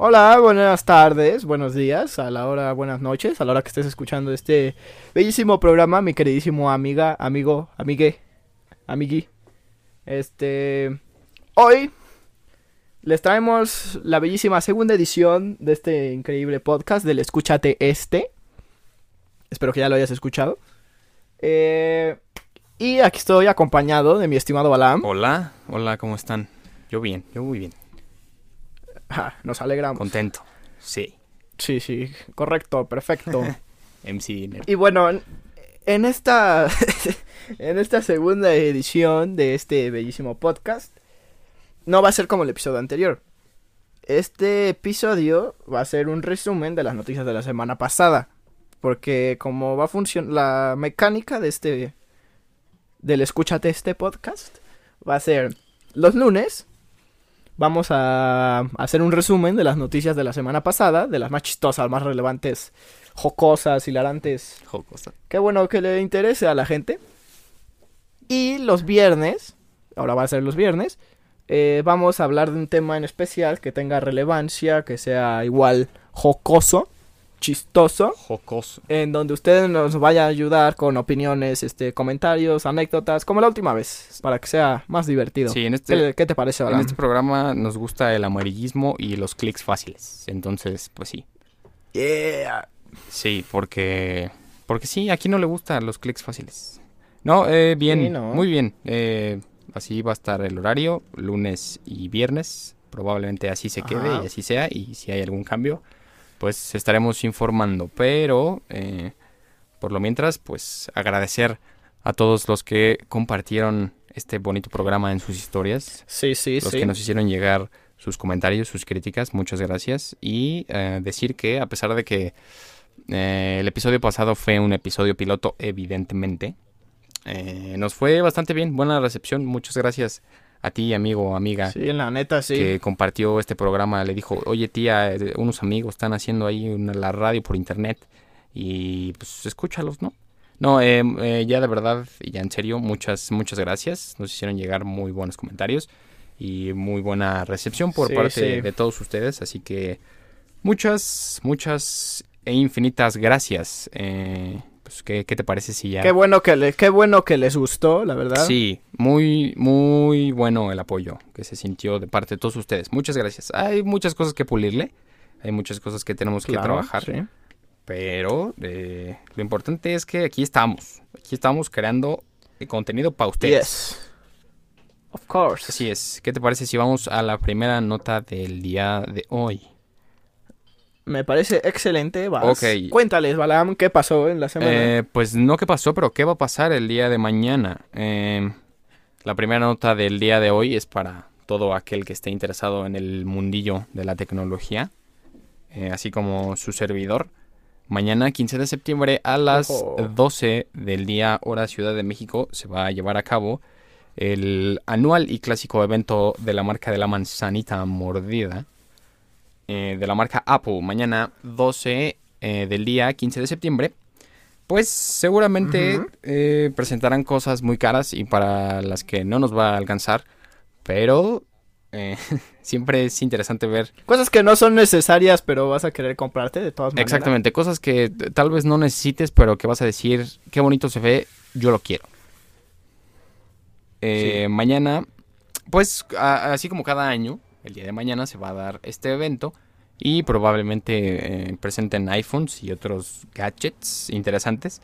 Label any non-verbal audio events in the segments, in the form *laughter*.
Hola, buenas tardes, buenos días, a la hora, buenas noches, a la hora que estés escuchando este bellísimo programa, mi queridísimo amiga, amigo, amigue, amigui. Este, hoy les traemos la bellísima segunda edición de este increíble podcast del Escúchate Este. Espero que ya lo hayas escuchado. Eh, y aquí estoy acompañado de mi estimado Balam. Hola, hola, ¿cómo están? Yo bien, yo muy bien. Nos alegramos. Contento. Sí. Sí, sí, correcto, perfecto. *laughs* MC y bueno, en, en esta *laughs* en esta segunda edición de este bellísimo podcast no va a ser como el episodio anterior. Este episodio va a ser un resumen de las noticias de la semana pasada, porque como va a funcionar la mecánica de este del escúchate este podcast va a ser los lunes vamos a hacer un resumen de las noticias de la semana pasada, de las más chistosas, más relevantes, jocosas, hilarantes. Jocosa. Qué bueno que le interese a la gente. Y los viernes, ahora va a ser los viernes, eh, vamos a hablar de un tema en especial que tenga relevancia, que sea igual jocoso, chistoso, Jocoso. en donde usted nos vaya a ayudar con opiniones, este, comentarios, anécdotas, como la última vez, para que sea más divertido. Sí, en ¿Qué, este, qué te parece, en este programa nos gusta el amarillismo y los clics fáciles. Entonces, pues sí. Yeah. Sí, porque... Porque sí, aquí no le gustan los clics fáciles. No, eh, bien, Sí, ¿no? muy bien. Eh, así va a estar el horario, lunes y viernes. Probablemente así se quede Ajá. y así sea. Y si hay algún cambio, pues estaremos informando. Pero, eh, por lo mientras, pues agradecer a todos los que compartieron este bonito programa en sus historias. Sí, sí, los sí. que nos hicieron llegar sus comentarios, sus críticas, muchas gracias. Y eh, decir que a pesar de que eh, el episodio pasado fue un episodio piloto, evidentemente, eh, nos fue bastante bien, buena recepción. Muchas gracias a ti, amigo o amiga, Sí, en la neta, sí. que compartió este programa. Le dijo, oye tía, eh, unos amigos están haciendo ahí una, la radio por internet y pues escúchalos, ¿no? No, eh, eh, ya de verdad y ya en serio, muchas, muchas gracias. Nos hicieron llegar muy buenos comentarios y muy buena recepción por Sí, parte sí. de todos ustedes. Así que muchas, muchas e infinitas gracias. Eh, pues, ¿qué, qué te parece si ya... Qué bueno que le, qué bueno que les gustó, la verdad. Sí, muy, muy bueno el apoyo que se sintió de parte de todos ustedes. Muchas gracias. Hay muchas cosas que pulirle, hay muchas cosas que tenemos que trabajar, sí. pero eh, lo importante es que aquí estamos. Aquí estamos creando eh, contenido para ustedes. Yes. Of course. Así es. ¿Qué te parece si vamos a la primera nota del día de hoy? Me parece excelente. Vas. Ok. Cuéntales, Balam, qué pasó en la semana. Eh, pues no qué pasó, pero qué va a pasar el día de mañana. Eh, la primera nota del día de hoy es para todo aquel que esté interesado en el mundillo de la tecnología, eh, así como su servidor. Mañana, 15 de septiembre, a las Ojo. 12 del día hora Ciudad de México, se va a llevar a cabo el anual y clásico evento de la marca de la manzanita mordida, eh, de la marca Apple. Mañana, 12 eh, del día 15 de septiembre. Pues seguramente eh, presentarán cosas muy caras y para las que no nos va a alcanzar. Pero *laughs* siempre es interesante ver Cosas que no son necesarias, pero vas a querer comprarte de todas maneras. exactamente cosas que tal vez no necesites, pero que vas a decir, qué bonito se ve, yo lo quiero. Mañana, pues a- así como cada año, el día de mañana se va a dar este evento y probablemente eh, presenten iPhones y otros gadgets interesantes.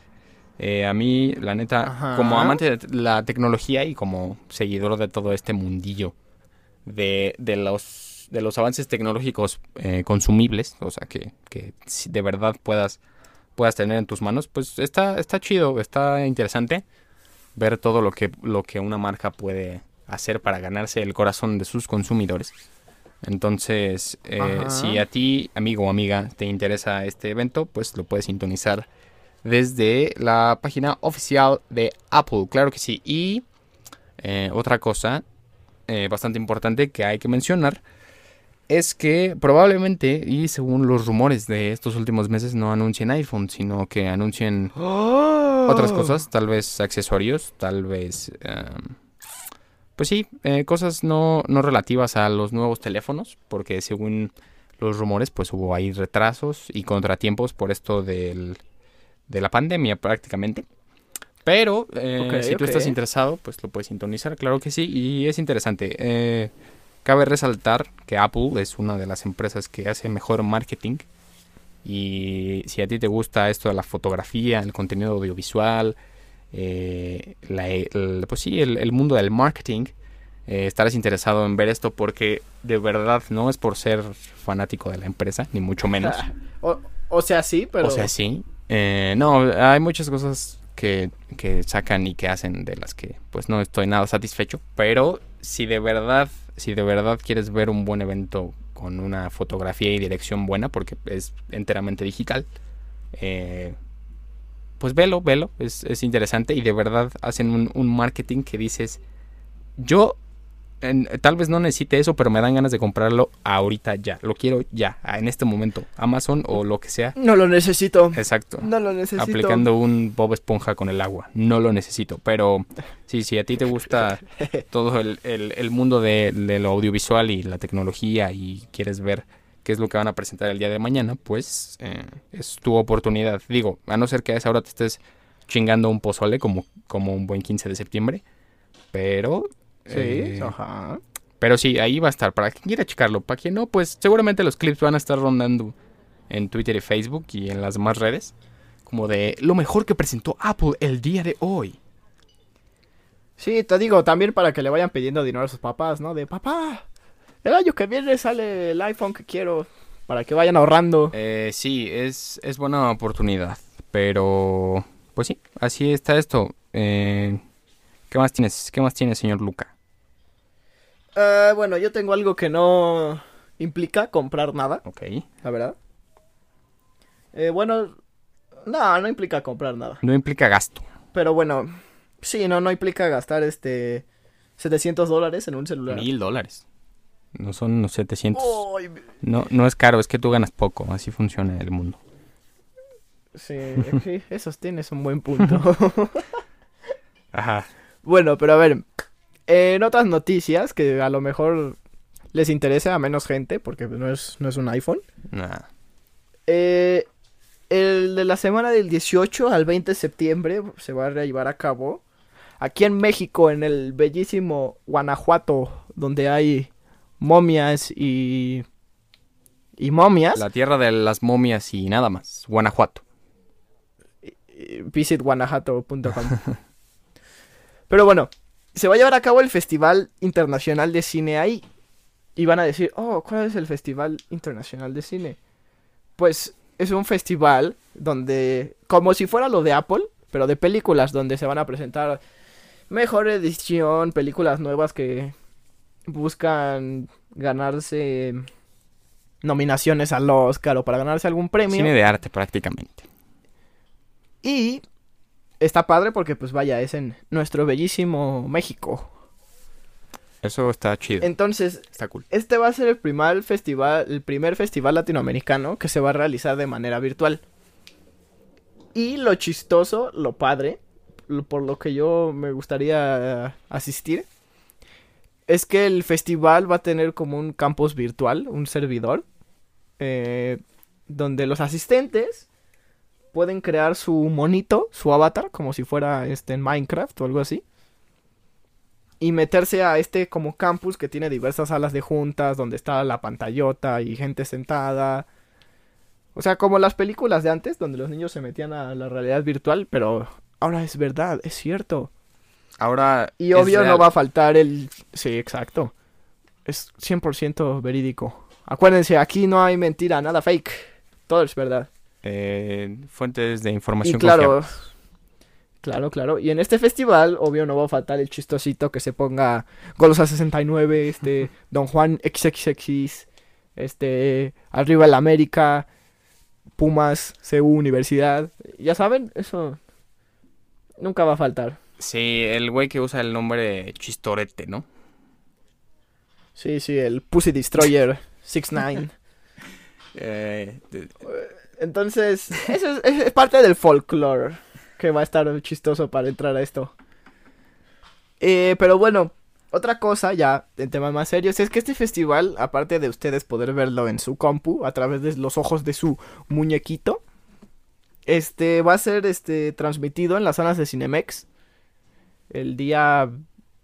Eh, a mí, la neta, Ajá. como amante de la tecnología y como seguidor de todo este mundillo de, de los, de los avances tecnológicos eh, consumibles, o sea, que, que de verdad puedas, puedas tener en tus manos, pues está, está chido, está interesante ver todo lo que, lo que una marca puede hacer para ganarse el corazón de sus consumidores. Entonces, eh, si a ti, amigo o amiga, te interesa este evento, pues lo puedes sintonizar desde la página oficial de Apple, claro que sí. Y eh, otra cosa eh, bastante importante que hay que mencionar es que probablemente, y según los rumores de estos últimos meses, no anuncien iPhone, sino que anuncien ¡Oh! otras cosas, tal vez accesorios, tal vez... em, pues sí, eh, cosas no, no relativas a los nuevos teléfonos, porque según los rumores, pues hubo ahí retrasos y contratiempos por esto del, de la pandemia prácticamente. Pero eh, si tú ok. estás interesado, pues lo puedes sintonizar, claro que sí, y es interesante. Eh, cabe resaltar que Apple es una de las empresas que hace mejor marketing. Y si a ti te gusta esto de la fotografía, el contenido audiovisual, eh, la- el, pues sí, el, el mundo del marketing, eh, estarás interesado en ver esto porque de verdad no es por ser fanático de la empresa, ni mucho menos. *laughs* O, o sea, sí, pero... O sea, sí. Eh, no, hay muchas cosas que, que sacan y que hacen de las que pues no estoy nada satisfecho. Pero si de verdad, si de verdad quieres ver un buen evento con una fotografía y dirección buena, porque es enteramente digital, eh, pues velo, velo, es, es interesante y de verdad hacen un, un marketing que dices, yo en- tal vez no necesite eso, pero me dan ganas de comprarlo ahorita ya, lo quiero ya, en este momento, Amazon o lo que sea. No lo necesito. Exacto. No lo necesito. Aplicando un Bob Esponja con el agua. No lo necesito. Pero sí, si a ti te gusta *laughs* todo el, el- el mundo de, de lo audiovisual y la tecnología y quieres ver qué es lo que van a presentar el día de mañana, pues eh, es tu oportunidad. Digo, a no ser que a esa hora te estés chingando un pozole como, como un buen 15 de septiembre. Pero... Sí, eh, ajá. pero sí, ahí va a estar. Para quien quiera checarlo. Para quien no, pues seguramente los clips van a estar rondando en Twitter y Facebook y en las demás redes. Como de lo mejor que presentó Apple el día de hoy. Sí, te digo, también para que le vayan pidiendo dinero a sus papás, ¿no? De papá, el año que viene sale el iPhone que quiero. Para que vayan ahorrando. Eh, sí, es, es buena oportunidad. Pero, pues sí, así está esto. Eh, ¿Qué más tienes? ¿Qué más tienes, señor Luca? Eh, bueno, yo tengo algo que no implica comprar nada, Ok. la verdad. Eh, bueno, no, no implica comprar nada. No implica gasto. Pero bueno, sí, no, no implica gastar este 700 dólares en un celular. Mil dólares. No son unos 700. Ay, No, no es caro, es que tú ganas poco. Así funciona el mundo. sí, sí, eso tienes un buen punto. *laughs* Ajá. bueno, pero a ver, en otras noticias que a lo mejor les interese a menos gente, porque no es, no es un iPhone. Nada. Eh, el de la semana del 18 al 20 de septiembre se va a llevar a cabo aquí en México, en el bellísimo Guanajuato, donde hay momias y... y momias. La tierra de las momias y nada más. Guanajuato. visitguanajuato.com. *laughs* Pero bueno, se va a llevar a cabo el Festival Internacional de Cine ahí. Y van a decir, oh, ¿cuál es el Festival Internacional de Cine? Pues es un festival donde, como si fuera lo de Apple, pero de películas, donde se van a presentar mejor edición, películas nuevas que buscan ganarse nominaciones al Oscar o para ganarse algún premio. Cine de arte prácticamente. Y está padre porque, pues vaya, es en nuestro bellísimo México. Eso está chido. Entonces, Está cool. este va a ser el primer festival, el primer festival latinoamericano que se va a realizar de manera virtual. Y lo chistoso, lo padre, por lo que yo me gustaría asistir, es que el festival va a tener como un campus virtual, un servidor, eh, donde los asistentes pueden crear su monito, su avatar, como si fuera este en Minecraft o algo así. Y meterse a este como campus que tiene diversas salas de juntas, donde está la pantallota y gente sentada. O sea, como las películas de antes, donde los niños se metían a la realidad virtual, pero ahora es verdad, es cierto. Ahora. Y obvio no va a faltar el... Sí, exacto. Es 100% verídico. Acuérdense, aquí no hay mentira, nada fake. Todo es verdad. Eh, fuentes de Y información claro, confiable. claro, claro. Y en este festival, obvio, no va a faltar el chistosito que se ponga Golosa 69, este, *laughs* Don Juan XXX, este, Arriba el América, Pumas, CU Universidad. Ya saben, eso nunca va a faltar. Sí, el güey que usa el nombre Chistorete, ¿no? Sí, sí, el Pussy Destroyer 69. *laughs* Eh, Entonces, eso es, es parte del folklore que va a estar chistoso para entrar a esto. Eh, pero bueno, Otra cosa, ya en temas más serios, es que este festival, aparte de ustedes poder verlo en su compu, a través de los ojos de su muñequito, este va a ser este transmitido en las zonas de Cinemex el día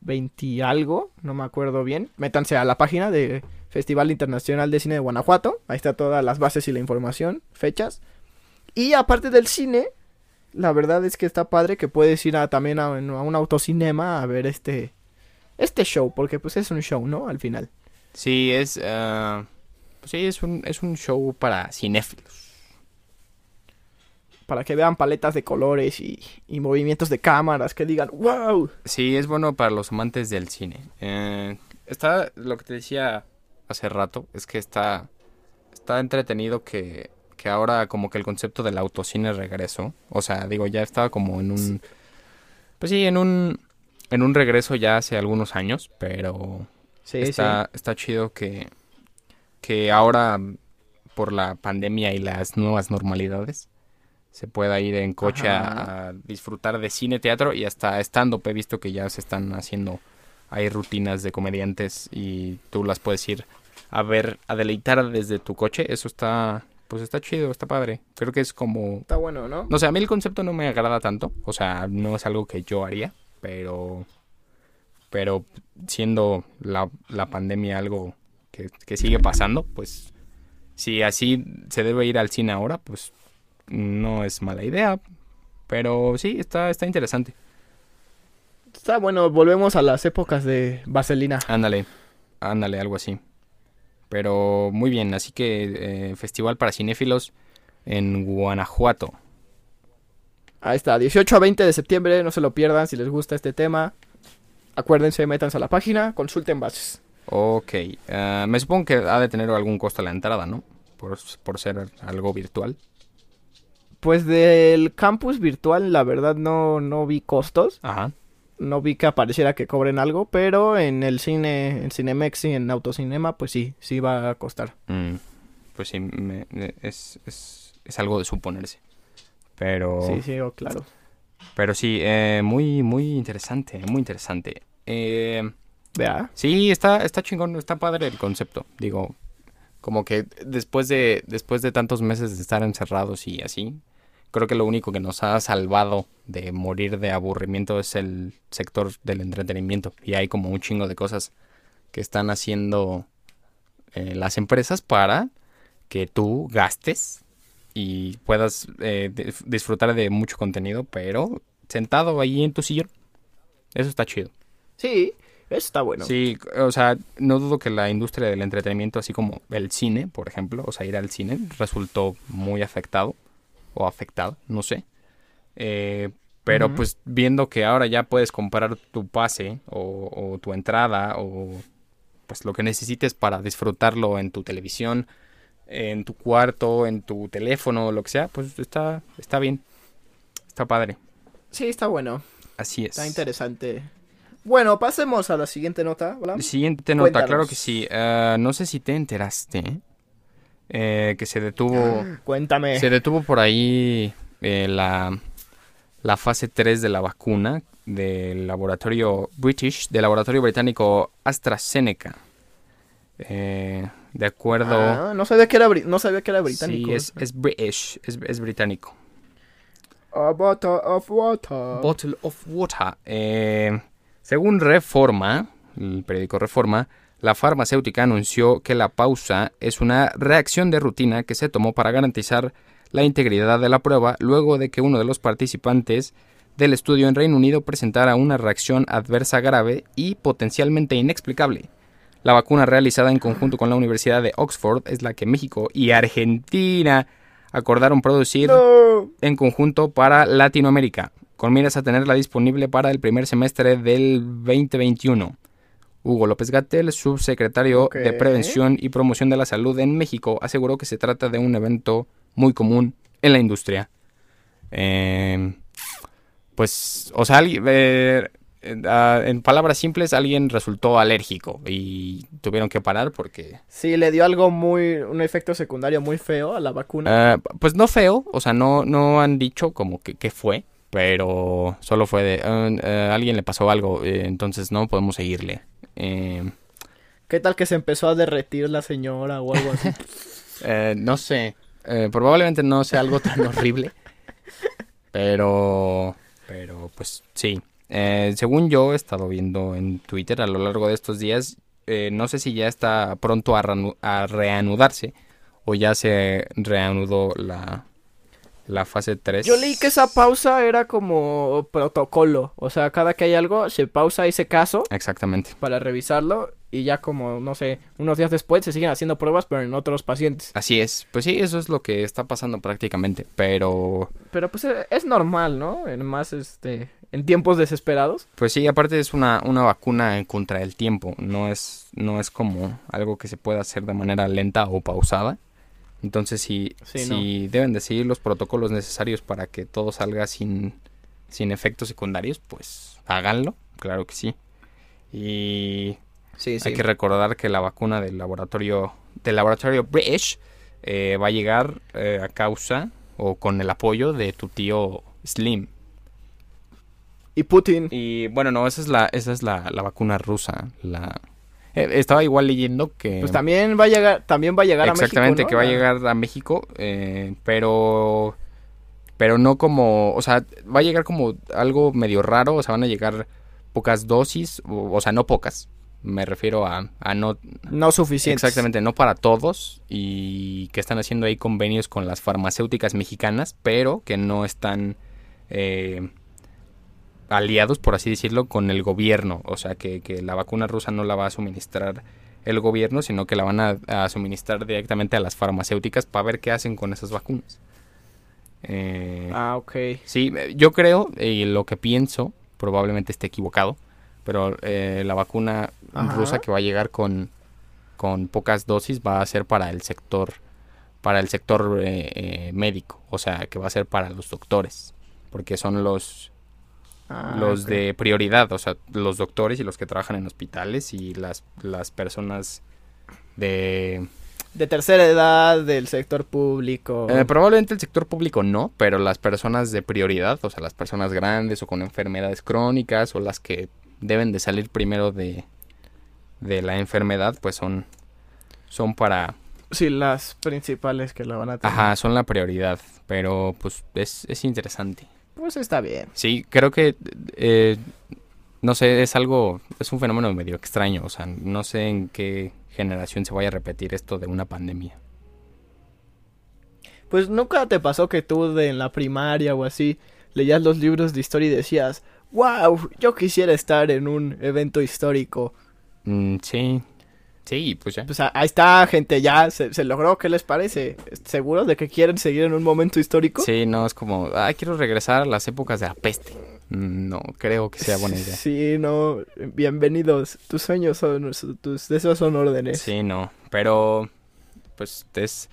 20 y algo, no me acuerdo bien. Métanse a la página de Festival Internacional de Cine de Guanajuato, ahí está todas las bases y la información, fechas. Y aparte del cine, la verdad es que está padre que puedes ir a, también a, a un autocinema a ver este este show, porque pues es un show, ¿no? Al final. Sí, es, uh, sí, es un, es un show para cinéfilos. Para que vean paletas de colores y, y, movimientos de cámaras, que digan, wow. Sí, es bueno para los amantes del cine. Eh, está, lo que te decía hace rato, es que está, está entretenido que, que ahora como que el concepto del autocine regresó. O sea, digo, ya estaba como en un... Pues sí, en un en un regreso ya hace algunos años, pero sí, está, sí. está chido que, que ahora por la pandemia y las nuevas normalidades se pueda ir en coche a, a, disfrutar de cine, teatro y hasta stand-up. He visto que ya se están haciendo, hay rutinas de comediantes y tú las puedes ir a ver, a deleitar desde tu coche. Eso está, pues está chido, está padre. Creo que es como... Está bueno, ¿no? No sé, a mí el concepto no me agrada tanto. O sea, no es algo que yo haría pero pero siendo la, la pandemia algo que, que, sigue pasando, pues si así se debe ir al cine ahora, pues no es mala idea, pero sí, está, está interesante. Está bueno, volvemos a las épocas de Vaselina. Ándale, ándale, algo así. Pero muy bien, así que eh, Festival para Cinéfilos en Guanajuato. Ahí está, 18 a 20 de septiembre, no se lo pierdan si les gusta este tema. Acuérdense, métanse a la página, consulten bases. Ok, uh, me supongo que ha de tener algún costo la entrada, ¿no? Por, por, ser algo virtual. Pues del campus virtual, la verdad no, no vi costos. Ajá. No vi que apareciera que cobren algo, pero en el cine, en Cinemex y en Autocinema, pues sí, sí va a costar. Mm, pues sí, me, es, es, es algo de suponerse. Pero. Sí, sí, oh, claro. Pero sí, eh, muy, muy interesante, muy interesante. Eh, Vea. Sí, está, está chingón, está padre el concepto. Digo, como que después de, después de tantos meses de estar encerrados y así, creo que lo único que nos ha salvado de morir de aburrimiento es el sector del entretenimiento. Y hay como un chingo de cosas que están haciendo eh, las empresas para que tú gastes y puedas eh, disfrutar de mucho contenido, pero sentado ahí en tu sillón. Eso está chido. Sí, eso está bueno. Sí, o sea, no dudo que la industria del entretenimiento, así como el cine, por ejemplo, o sea, ir al cine, resultó muy afectado o afectado, no sé. Eh, pero uh -huh. pues viendo que ahora ya puedes comprar tu pase o, o tu entrada o pues lo que necesites para disfrutarlo en tu televisión, en tu cuarto, en tu teléfono, lo que sea, pues está, está bien. Está padre. Sí, está bueno. Así es. Está interesante. Bueno, pasemos a la siguiente nota, ¿verdad? Siguiente nota, Cuéntanos. claro que sí. Uh, no sé si te enteraste eh, que se detuvo. Cuéntame. Se detuvo por ahí eh, la, la fase 3 de la vacuna del laboratorio British, del laboratorio británico AstraZeneca. Eh, de acuerdo. Ah, no sabía que era, no sabía que era británico. Sí, es, es British, es, es, británico. A bottle of water. Bottle of water. Eh, según Reforma, el periódico Reforma, la farmacéutica anunció que la pausa es una reacción de rutina que se tomó para garantizar la integridad de la prueba luego de que uno de los participantes del estudio en Reino Unido presentara una reacción adversa grave y potencialmente inexplicable. La vacuna realizada en conjunto con la Universidad de Oxford es la que México y Argentina acordaron producir no. en conjunto para Latinoamérica, con miras a tenerla disponible para el primer semestre del 2021. Hugo López Gatel, subsecretario okay. de Prevención y Promoción de la Salud en México, aseguró que se trata de un evento muy común en la industria. Eh, pues, o sea, alguien, eh, Uh, en palabras simples, alguien resultó alérgico y tuvieron que parar porque... Sí, le dio algo muy... un efecto secundario muy feo a la vacuna. Uh, pues no feo, o sea, no, no han dicho como que, que fue, pero solo fue de... Uh, alguien le pasó algo, eh, entonces no podemos seguirle. Eh, ¿Qué tal que se empezó a derretir la señora o algo así? *laughs* eh, no sé, eh, probablemente no sea algo tan horrible, pero, pero pues sí. Eh, según yo he estado viendo en Twitter a lo largo de estos días, no sé si ya está pronto a reanudarse o ya se reanudó la, la fase 3. Yo leí que esa pausa era como protocolo. O sea, cada que hay algo, se pausa ese caso Exactamente. para revisarlo y ya como, no sé, unos días después se siguen haciendo pruebas, pero en otros pacientes. Así es. Pues sí, eso es lo que está pasando prácticamente. Pero, Pero pues eh, es normal, ¿no? En más, este, en tiempos desesperados. pues sí, aparte es una, una vacuna contra el tiempo. No es, no es como algo que se pueda hacer de manera lenta o pausada. Entonces, si, Sí, si deben de seguir los protocolos necesarios para que todo salga sin, sin efectos secundarios, pues háganlo. Claro que sí. Y Sí, Hay que recordar que la vacuna del laboratorio del laboratorio British eh, va a llegar eh, a causa o con el apoyo de tu tío Slim. Y Putin. Y bueno, no, esa es la esa es la, la vacuna rusa. La eh, estaba igual leyendo que Pues también va a llegar, también va a llegar exactamente a México, ¿no? que va a llegar a México, eh, pero pero no como, o sea, va a llegar como algo medio raro, o sea, van a llegar pocas dosis, o, o sea, no pocas. Me refiero a, a no No suficientes. Exactamente, no para todos y que están haciendo ahí convenios con las farmacéuticas mexicanas, pero que no están eh, aliados, por así decirlo, con el gobierno. O sea, que, que la vacuna rusa no la va a suministrar el gobierno, sino que la van a, a suministrar directamente a las farmacéuticas para ver qué hacen con esas vacunas. Eh, Ah, ok. Sí, yo creo, y lo que pienso, probablemente esté equivocado, pero eh, la vacuna Ajá. rusa que va a llegar con, con pocas dosis va a ser para el sector, para el sector eh, eh, médico, o sea, que va a ser para los doctores, porque son los, Ah, los de prioridad, o sea, los doctores y los que trabajan en hospitales y las, las personas de... De tercera edad, del sector público. Eh, probablemente el sector público no, pero las personas de prioridad, o sea, las personas grandes o con enfermedades crónicas o las que deben de salir primero de, de la enfermedad, pues son, son para... Sí, las principales que la van a tener. Ajá, son la prioridad, pero pues es, es interesante. Pues está bien. Sí, creo que, eh, no sé, es algo, es un fenómeno medio extraño, o sea, no sé en qué generación se vaya a repetir esto de una pandemia. Pues nunca te pasó que tú de en la primaria o así leías los libros de historia y decías, wow, yo quisiera estar en un evento histórico. Mm, sí, sí, pues ya. Pues ahí está, gente, ya se, se logró, ¿qué les parece? ¿Seguros de que quieren seguir en un momento histórico? Sí, no, es como, ay, quiero regresar a las épocas de la peste. Mm, No, creo que sea buena idea. *laughs* Sí, no, bienvenidos. Tus sueños son, tus deseos son órdenes. Sí, no, pero pues es,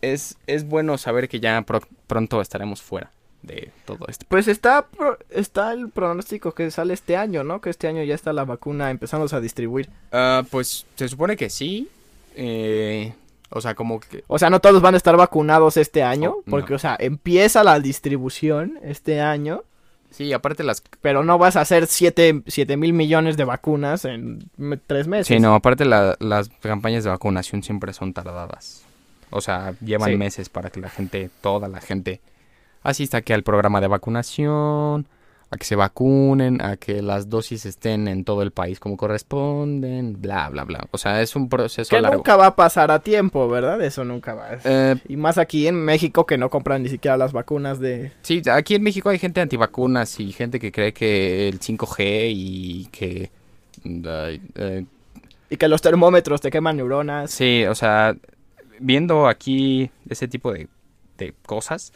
es, es bueno saber que ya pro- pronto estaremos fuera de todo esto. Pues está, está el pronóstico que sale este año, ¿no? Que este año ya está la vacuna empezándose a distribuir. Ah, pues se supone que sí. eh, o sea, como que... O sea, no todos van a estar vacunados este año, Oh, no. porque, o sea, empieza la distribución este año, Sí, aparte las... pero no vas a hacer 7 mil millones de vacunas en tres meses. Sí, no, aparte la- las campañas de vacunación siempre son tardadas. O sea, llevan Sí. meses para que la gente, toda la gente, asista aquí al programa de vacunación, a que se vacunen, a que las dosis estén en todo el país como corresponden, bla, bla, bla. O sea, es un proceso Que largo. nunca va a pasar a tiempo, ¿verdad? Eso nunca va. Eh, Y más aquí en México que no compran ni siquiera las vacunas de... sí, aquí en México hay gente antivacunas y gente que cree que el 5G y que... ay, eh, Y que los termómetros te queman neuronas. Sí, o sea, viendo aquí ese tipo de, de cosas,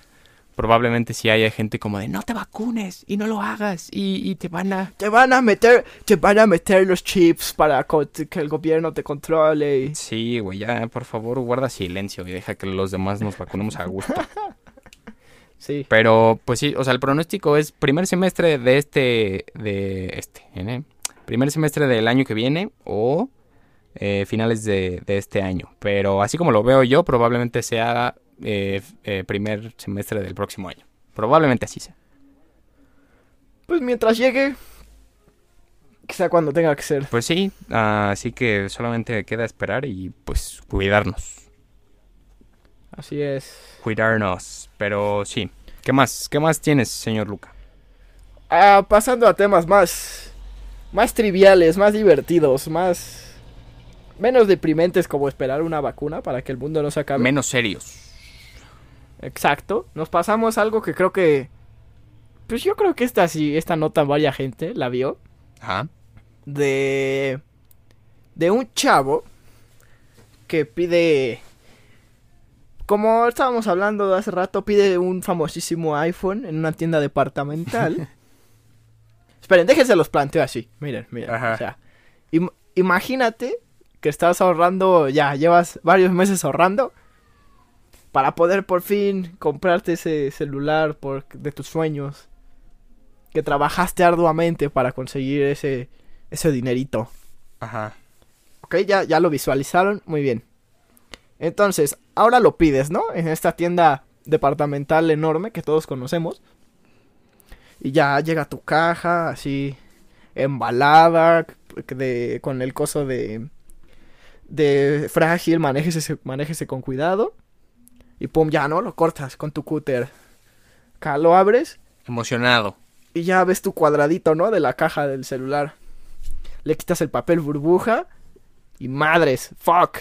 probablemente sí haya gente como de no te vacunes y no lo hagas y, y te van a... Te van a meter, te van a meter los chips para que el gobierno te controle. y- Sí, güey, ya, por favor, guarda silencio y deja que los demás nos vacunemos a gusto. *laughs* Sí. Pero, pues sí, o sea, el pronóstico es primer semestre de este, de este, ¿eh? Primer semestre del año que viene o eh, finales de, de este año. Pero así como lo veo yo, probablemente sea eh, eh, primer semestre del próximo año. Probablemente así sea. Pues mientras llegue, Que sea cuando tenga que ser. Pues sí, así que solamente queda esperar y pues cuidarnos. Así es. Cuidarnos. Pero sí. ¿Qué más? ¿Qué más tienes, señor Luca? Ah, pasando a temas más. Más triviales, más divertidos, más. Menos deprimentes como esperar una vacuna para que el mundo no se acabe. Menos serios. Exacto. Nos pasamos algo que creo que. Pues yo creo que esta sí, esta nota varia gente la vio. Ajá. De. De un chavo que pide. Como estábamos hablando hace rato, pide un famosísimo iPhone en una tienda departamental. *laughs* Esperen, déjense los planteo así. Miren, miren. Ajá. O sea, im- imagínate que estás ahorrando, ya llevas varios meses ahorrando para poder por fin comprarte ese celular por, de tus sueños. Que trabajaste arduamente para conseguir ese, ese dinerito. Ajá. Ok, ya, ya lo visualizaron, muy bien. Entonces, ahora lo pides, ¿no? En esta tienda departamental enorme que todos conocemos. Y ya llega tu caja, así, embalada, de, con el coso de, de frágil, manéjese, manéjese con cuidado. Y pum, ya, ¿no? Lo cortas con tu cúter. Acá lo abres Emocionado. y ya ves tu cuadradito, ¿no? De la caja del celular. Le quitas el papel burbuja y madres, fuck.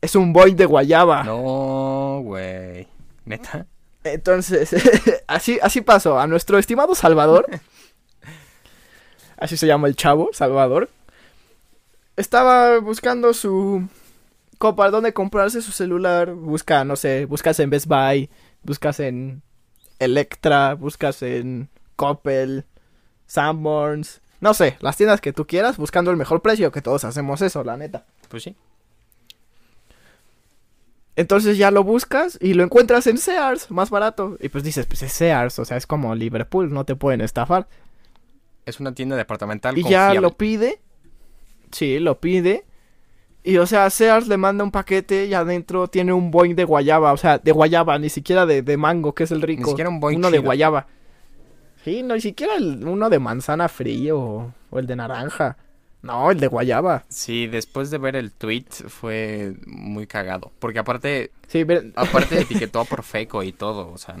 Es un boy de guayaba. No, güey. ¿Neta? Entonces, *laughs* así, así pasó. A nuestro estimado Salvador. *laughs* así se llama el chavo, Salvador. Estaba buscando su copa, dónde comprarse su celular. Busca, no sé, buscas en Best Buy, buscas en Electra, buscas en Coppel, Sanborns. No sé, las tiendas que tú quieras, buscando el mejor precio, que todos hacemos eso, la neta. Pues sí. Entonces ya lo buscas y lo encuentras en Sears, más barato. Y pues dices, pues es Sears, o sea, es como Liverpool, no te pueden estafar. Es una tienda departamental Y ya lo pide. Sí, lo pide. Y o sea, Sears le manda un paquete y adentro tiene un Boeing de guayaba. O sea, de guayaba, ni siquiera de, de mango, que es el rico. siquiera un Boing Uno de guayaba. Sí, no, ni siquiera el- uno de manzana frío o, o el de naranja. No, el de guayaba. Sí, después de ver el tweet fue muy cagado. Porque aparte, Sí, miren, aparte *laughs* etiquetó a Profeco y todo. O sea,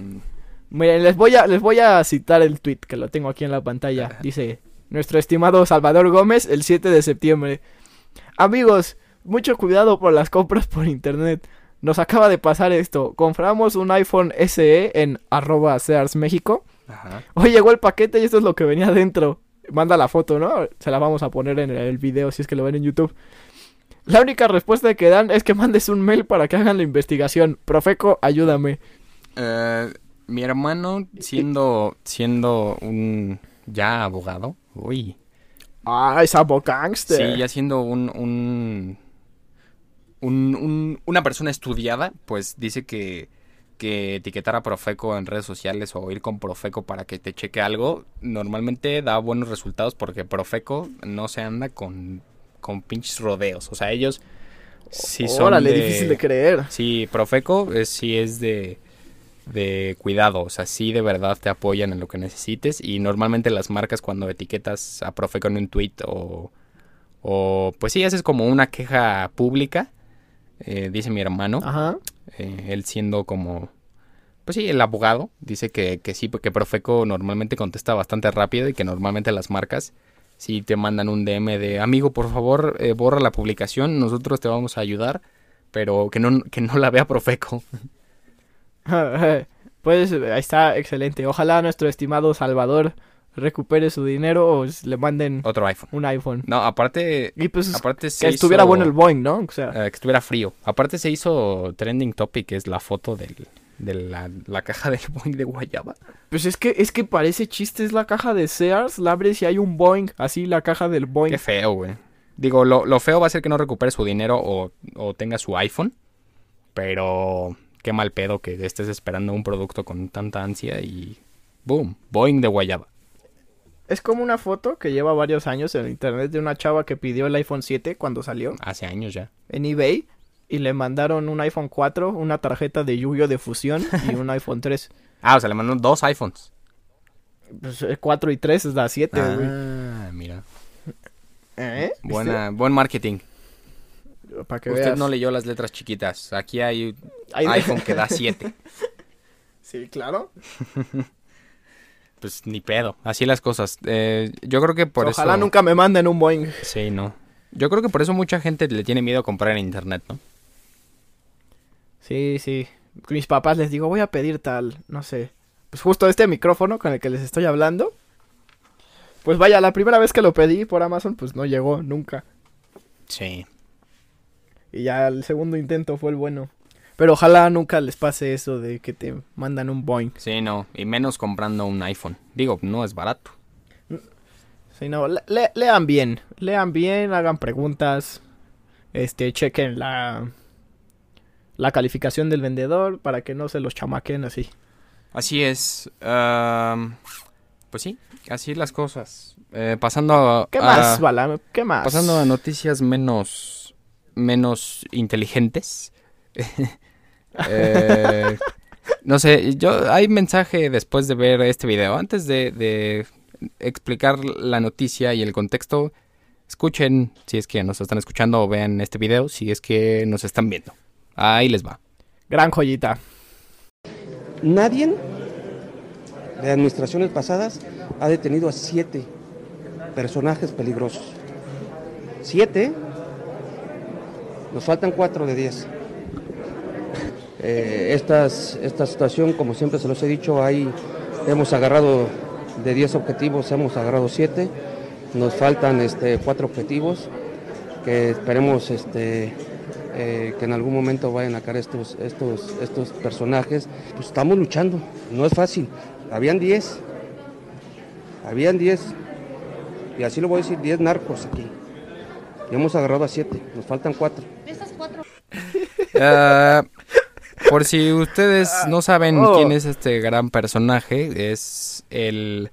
miren, les voy a, les voy a citar el tweet que lo tengo aquí en la pantalla. *laughs* Dice, nuestro estimado Salvador Gómez, el 7 de septiembre. Amigos, mucho cuidado por las compras por internet. Nos acaba de pasar esto. Compramos un iPhone SE en arroba Sears México. ajá. Hoy llegó el paquete y esto es lo que venía dentro. Manda la foto, ¿no? Se la vamos a poner en el video si es que lo ven en YouTube. La única respuesta que dan es que mandes un mail para que hagan la investigación. Profeco, ayúdame. Eh, mi hermano, siendo, siendo un ya abogado, uy, Ah, es abo gangster. sí, ya siendo un, un, un- un- una persona estudiada, pues dice que, que etiquetar a Profeco en redes sociales o ir con Profeco para que te cheque algo, normalmente da buenos resultados porque Profeco no se anda con, con pinches rodeos. O sea, ellos sí son Órale, difícil de creer. Sí, Profeco eh, sí es de, de cuidado, o sea, sí de verdad te apoyan en lo que necesites y normalmente las marcas cuando etiquetas a Profeco en un tweet o, o pues sí, haces como una queja pública, eh, dice mi hermano, Ajá. eh, él siendo como, pues sí, el abogado, dice que, que sí, porque Profeco normalmente contesta bastante rápido y que normalmente las marcas sí te mandan un DM de, amigo, por favor, eh, borra la publicación, nosotros te vamos a ayudar, pero que no, que no la vea Profeco. *laughs* pues ahí está, excelente. Ojalá nuestro estimado Salvador recupere su dinero o le manden Otro iPhone. un iPhone. No, aparte, Y pues aparte se que estuviera bueno el Boeing, ¿no? O sea, eh, que estuviera frío. Aparte se hizo trending topic, que es la foto del, de la, la caja del *laughs* Boeing de Guayaba. pues es que es que parece chiste, es la caja de Sears, la abres y hay un Boeing, así la caja del Boeing. Qué feo, güey. Digo, lo, lo feo va a ser que no recupere su dinero o, o tenga su iPhone. Pero qué mal pedo que estés esperando un producto con tanta ansia y... ¡Boom! Boeing de Guayaba. Es como una foto que lleva varios años en internet de una chava que pidió el iPhone 7 cuando salió Hace años ya. en eBay y le mandaron un iPhone 4, una tarjeta de Yu-Gi-Oh de fusión y un iPhone 3. *laughs* Ah, o sea, le mandaron dos iPhones. Pues, eh, 4 y 3 es la 7, güey. Ah, mira. ¿Eh? Buena, buen marketing. Para que Usted veas. no leyó las letras chiquitas. Aquí hay Hay- iPhone que da *laughs* 7. Sí, claro. *laughs* Pues ni pedo. Así las cosas. Eh, yo creo que por Ojalá eso. nunca me manden un Boeing. Sí, no. Yo creo que por eso mucha gente le tiene miedo a comprar en internet, ¿no? Sí, sí. Mis papás les digo, voy a pedir tal, no sé. Pues justo este micrófono con el que les estoy hablando. Pues vaya, la primera vez que lo pedí por Amazon, pues no llegó nunca. Sí. Y ya el segundo intento fue el bueno. Pero ojalá nunca les pase eso de que te mandan un Boeing. Sí, no. Y menos comprando un iPhone. Digo, no es barato. Sí, no, le- le- lean bien. Lean bien, hagan preguntas. Este, chequen la, la calificación del vendedor para que no se los chamaquen así. Así es. pues sí, así las cosas. Eh, pasando a, ¿Qué a- más, Bala? ¿Qué más? pasando a noticias menos menos inteligentes. *laughs* Eh, no sé, yo hay mensaje después de ver este video. Antes de, de explicar la noticia y el contexto, escuchen si es que nos están escuchando o vean este video si es que nos están viendo. Ahí les va. Gran joyita. Nadie de administraciones pasadas ha detenido a siete personajes peligrosos. Siete. Nos faltan cuatro de diez. Eh, estas, esta situación, como siempre se los he dicho, ahí hemos agarrado de 10 objetivos, hemos agarrado siete. Nos faltan este, cuatro objetivos que esperemos este, eh, que en algún momento vayan a caer estos, estos, estos personajes. Pues estamos luchando, no es fácil. Habían 10, habían 10, y así lo voy a decir, 10 narcos aquí. Y hemos agarrado a 7, nos faltan 4. *laughs* Ah, por si ustedes no saben Oh. quién es este gran personaje, es el,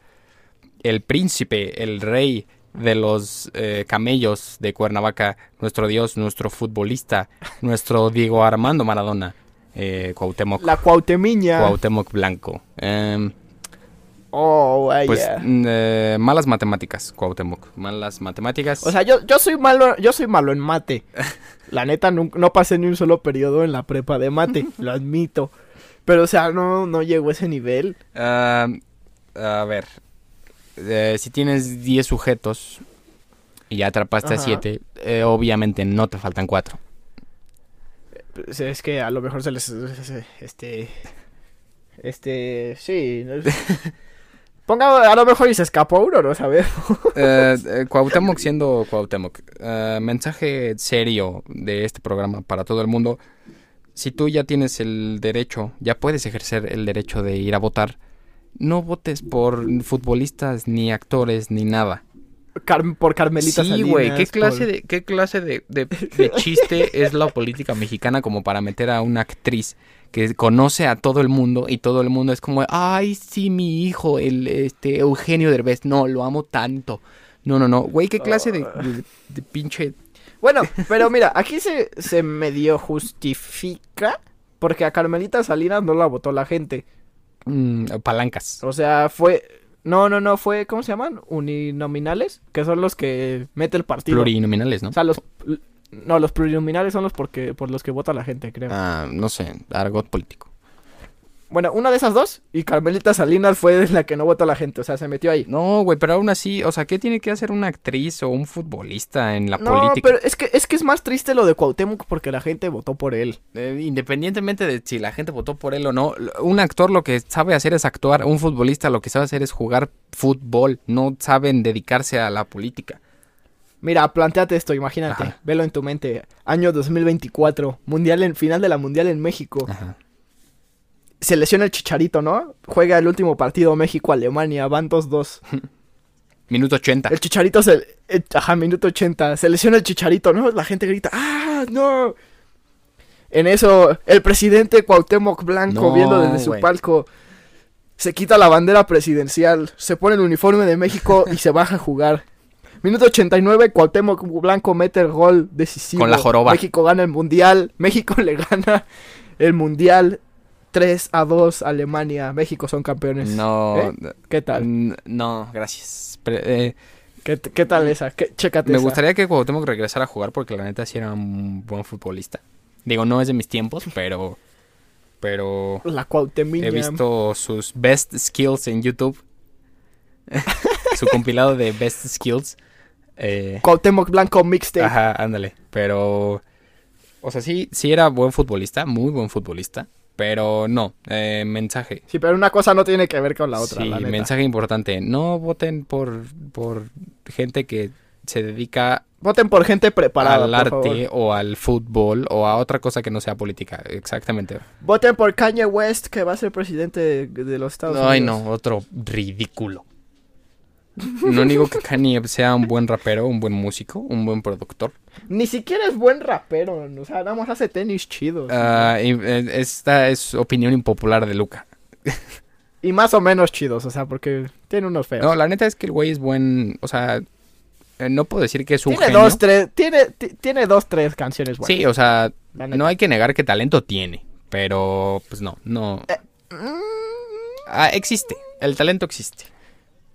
el príncipe, el rey de los eh, camellos de Cuernavaca, nuestro dios, nuestro futbolista, nuestro Diego Armando Maradona, eh, Cuauhtémoc, La Cuautemiña. Cuauhtémoc Blanco. Em, Oh, vaya. pues mm, eh, malas matemáticas, Cuauhtémoc, malas matemáticas. O sea, yo, yo soy malo, yo soy malo en mate. *laughs* La neta, no, no pasé ni un solo periodo en la prepa de mate, *laughs* lo admito. Pero, o sea, no, no llegó a ese nivel. Ah, a ver, eh, si tienes 10 sujetos y ya atrapaste a Ajá. 7, obviamente no te faltan 4. Pues es que a lo mejor se les... Este... Este... Sí. no- *laughs* Ponga, a lo mejor y se escapó uno, ¿no? ¿Sabes? *laughs* Eh, eh, Cuauhtémoc siendo Cuauhtémoc, eh, mensaje serio de este programa para todo el mundo. Si tú ya tienes el derecho, ya puedes ejercer el derecho de ir a votar, no votes por futbolistas, ni actores, ni nada. Car- por Carmelita Sí, güey, ¿qué clase, por- de, ¿qué clase de, de- de chiste es la política mexicana como para meter a una actriz que conoce a todo el mundo y todo el mundo es como, ay, sí, mi hijo, el este Eugenio Derbez, no, lo amo tanto. No, no, no, güey, ¿qué clase de, de- de pinche... Bueno, pero mira, aquí se, se medio justifica porque a Carmelita Salinas no la votó la gente. mm, palancas? O sea, fue... No, no, no, fue... ¿Cómo se llaman? Uninominales, que son los que mete el partido. Plurinominales, ¿no? O sea, los... No, los plurinominales son los porque, por los que vota la gente, creo. Ah, no sé, argot político. Bueno, una de esas dos y Carmelita Salinas fue la que no votó la gente, o sea, se metió ahí. No, güey, pero aún así, o sea, ¿qué tiene que hacer una actriz o un futbolista en la No, política? pero es que, es que es más triste lo de Cuauhtémoc porque la gente votó por él. Eh, independientemente de si la gente votó por él o no, un actor lo que sabe hacer es actuar, un futbolista lo que sabe hacer es jugar fútbol, no saben dedicarse a la política. Mira, planteate esto, imagínate, Ajá. velo en tu mente. Año 2024, mundial en final de la mundial en México. Ajá. Se lesiona el Chicharito, ¿no? Juega el último partido México-Alemania, van 2-2. *laughs* Minuto 80. El Chicharito se... eh, Ajá, minuto 80. Se lesiona el Chicharito, ¿no? La gente grita, ¡ah, no! En eso, el presidente Cuauhtémoc Blanco, No, viendo desde su palco, se quita la bandera presidencial, se pone el uniforme de México y se baja a jugar. Minuto 89, Cuauhtémoc Blanco mete el gol decisivo. Con la joroba. México gana el mundial. *laughs* México le gana el mundial 3 a 2 a Alemania. México son campeones. No, ¿Eh? ¿Qué tal? no, gracias. Eh, ¿Qué, qué tal esa? ¿Qué, chécate Me esa. gustaría que Cuauhtémoc regresara a jugar porque la neta sí era un buen futbolista. Digo, no es de mis tiempos, *laughs* pero... Pero... La Cuauhtemiña. He visto sus best skills en YouTube. *laughs* Su compilado de best skills. Eh, Cuauhtémoc Blanco Mixtape. ajá, ándale. Pero... O sea, sí, sí era buen futbolista, muy buen futbolista. Pero no, eh, mensaje. Sí, pero una cosa no tiene que ver con la otra, sí, la neta. mensaje importante. No voten por, por gente que se dedica Voten por gente preparada, al por arte favor. o al fútbol o a otra cosa que no sea política. Exactamente. Voten por Kanye West, que va a ser presidente de, de los Estados Ay, Unidos. no, otro ridículo. No digo que Kanye sea un buen rapero, un buen músico, un buen productor. Ni siquiera es buen rapero. O sea, nada más hace tenis chidos. Ah, y, eh, esta es opinión impopular de Luca. Y más o menos chidos, o sea, porque tiene unos feos. No, la neta es que el güey es buen. O sea, eh, no puedo decir que es un tiene genio. dos, tres, tiene, ti- tiene dos, tres canciones buenas. Sí, o sea, no hay que negar que talento tiene. Pero, pues no, no. Mm, Ah, existe. El talento existe.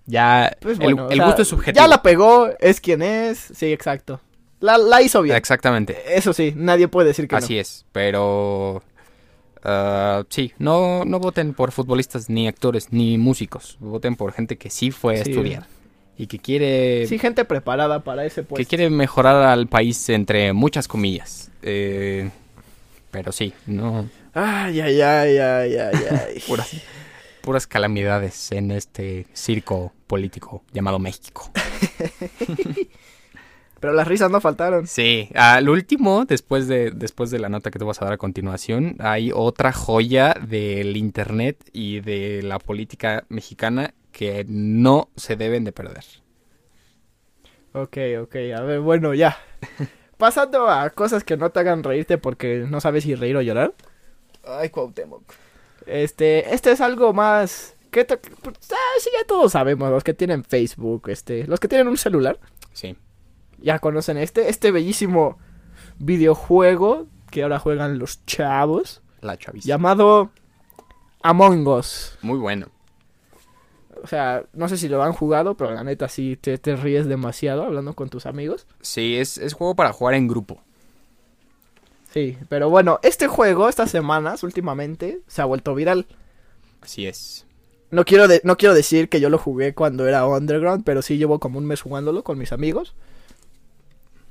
Ya, pues el, bueno, o el sea, gusto es subjetivo. Ya la pegó, es quien es. Sí, exacto. La, la hizo bien. Exactamente. Eso sí, nadie puede decir que Así es, pero ah, sí, no, no voten por futbolistas, ni actores, ni músicos. Voten por gente que sí fue a estudiar y que quiere. Sí, gente preparada para ese que puesto. quiere mejorar al país entre muchas comillas. Eh, pero sí, no Ay, ay, ay, ay, ay, ay. *laughs* puras calamidades en este circo político llamado México. *laughs* Pero las risas no faltaron. Sí, al último, después de, después de la nota que te vas a dar a continuación, hay otra joya del internet y de la política mexicana que no se deben de perder. Ok, ok, a ver, bueno, ya. *laughs* Pasando a cosas que no te hagan reírte porque no sabes si reír o llorar. Ay, Cuauhtémoc. Este, este es algo más... Que pues, ah, sí, ya todos sabemos, los que tienen Facebook, este, los que tienen un celular, Sí, ya conocen este, este bellísimo videojuego que ahora juegan los chavos, la chaviza. llamado Among Us. Muy bueno. O sea, no sé si lo han jugado, pero la neta sí te, te ríes demasiado hablando con tus amigos. Sí, es, es juego para jugar en grupo. Sí, pero bueno, este juego, estas semanas, últimamente, se ha vuelto viral. Así es. No quiero, de- no quiero decir que yo lo jugué cuando era underground, pero sí llevo como un mes jugándolo con mis amigos.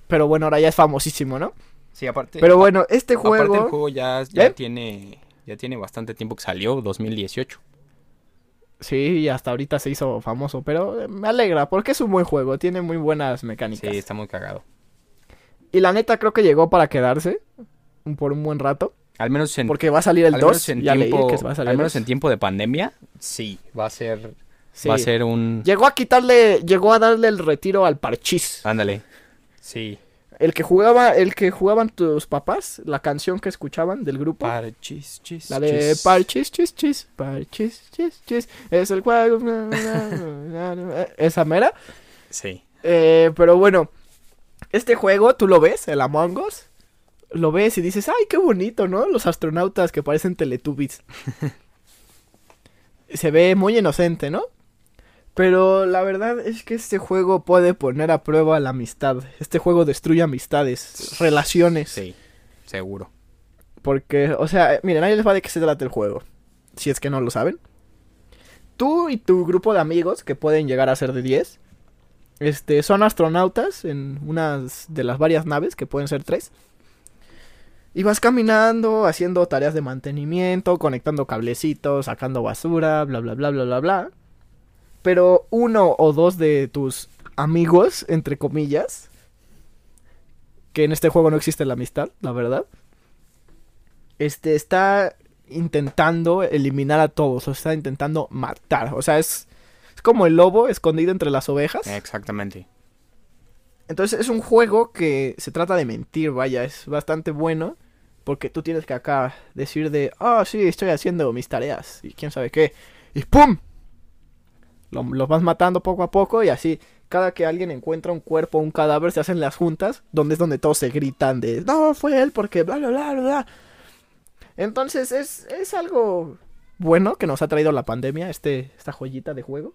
Pero bueno, ahora ya es famosísimo, ¿no? Sí, aparte. Pero bueno, este aparte el juego... juego ya, ya ¿Eh? tiene ya tiene bastante tiempo que salió, 2018. Sí, y hasta ahorita se hizo famoso, pero me alegra porque es un buen juego, tiene muy buenas mecánicas. Sí, está muy cagado. Y la neta creo que llegó para quedarse por un buen rato, Al menos en porque va a salir el al 2, menos en ya leí tiempo, que va a salir al menos 2. en tiempo de pandemia, sí, va a ser Sí. va a ser un Llegó a quitarle, llegó a darle el retiro al parchís. ándale. Sí. El que jugaba, el que jugaban tus papás, la canción que escuchaban del grupo. Parchis, chis, La de chis. parchis, chis, chis, parchis, chis, chis. Es el juego. Esa mera. Sí. Eh, pero bueno, este juego, tú lo ves, el Among Us. Lo ves y dices, ay, qué bonito, ¿no? Los astronautas que parecen Teletubbies. *laughs* Se ve muy inocente, ¿no? Pero la verdad es que este juego puede poner a prueba la amistad. Este juego destruye amistades, relaciones. Sí. Seguro. Porque, o sea, miren, ahí les va de qué se trata el juego. Si es que no lo saben. Tú y tu grupo de amigos, que pueden llegar a ser de 10, este, son astronautas en unas de las varias naves, que pueden ser tres. Y vas caminando, haciendo tareas de mantenimiento, conectando cablecitos, sacando basura, bla, bla, bla, bla, bla, bla. Pero uno o dos de tus amigos, entre comillas, que en este juego no existe la amistad, la verdad, este está intentando eliminar a todos, o está intentando matar. O sea, es, es como el lobo escondido entre las ovejas. Exactamente. Entonces es un juego que se trata de mentir, vaya, es bastante bueno. Porque tú tienes que acá decir de, ah, sí, estoy haciendo mis tareas y quién sabe qué. Y ¡pum! Lo- Los vas matando poco a poco y así. Cada que alguien encuentra un cuerpo o un cadáver se hacen las juntas, donde es donde todos se gritan de, no, fue él porque bla, bla, bla, bla, bla. Entonces es, es algo bueno que nos ha traído la pandemia, este, esta joyita de juego.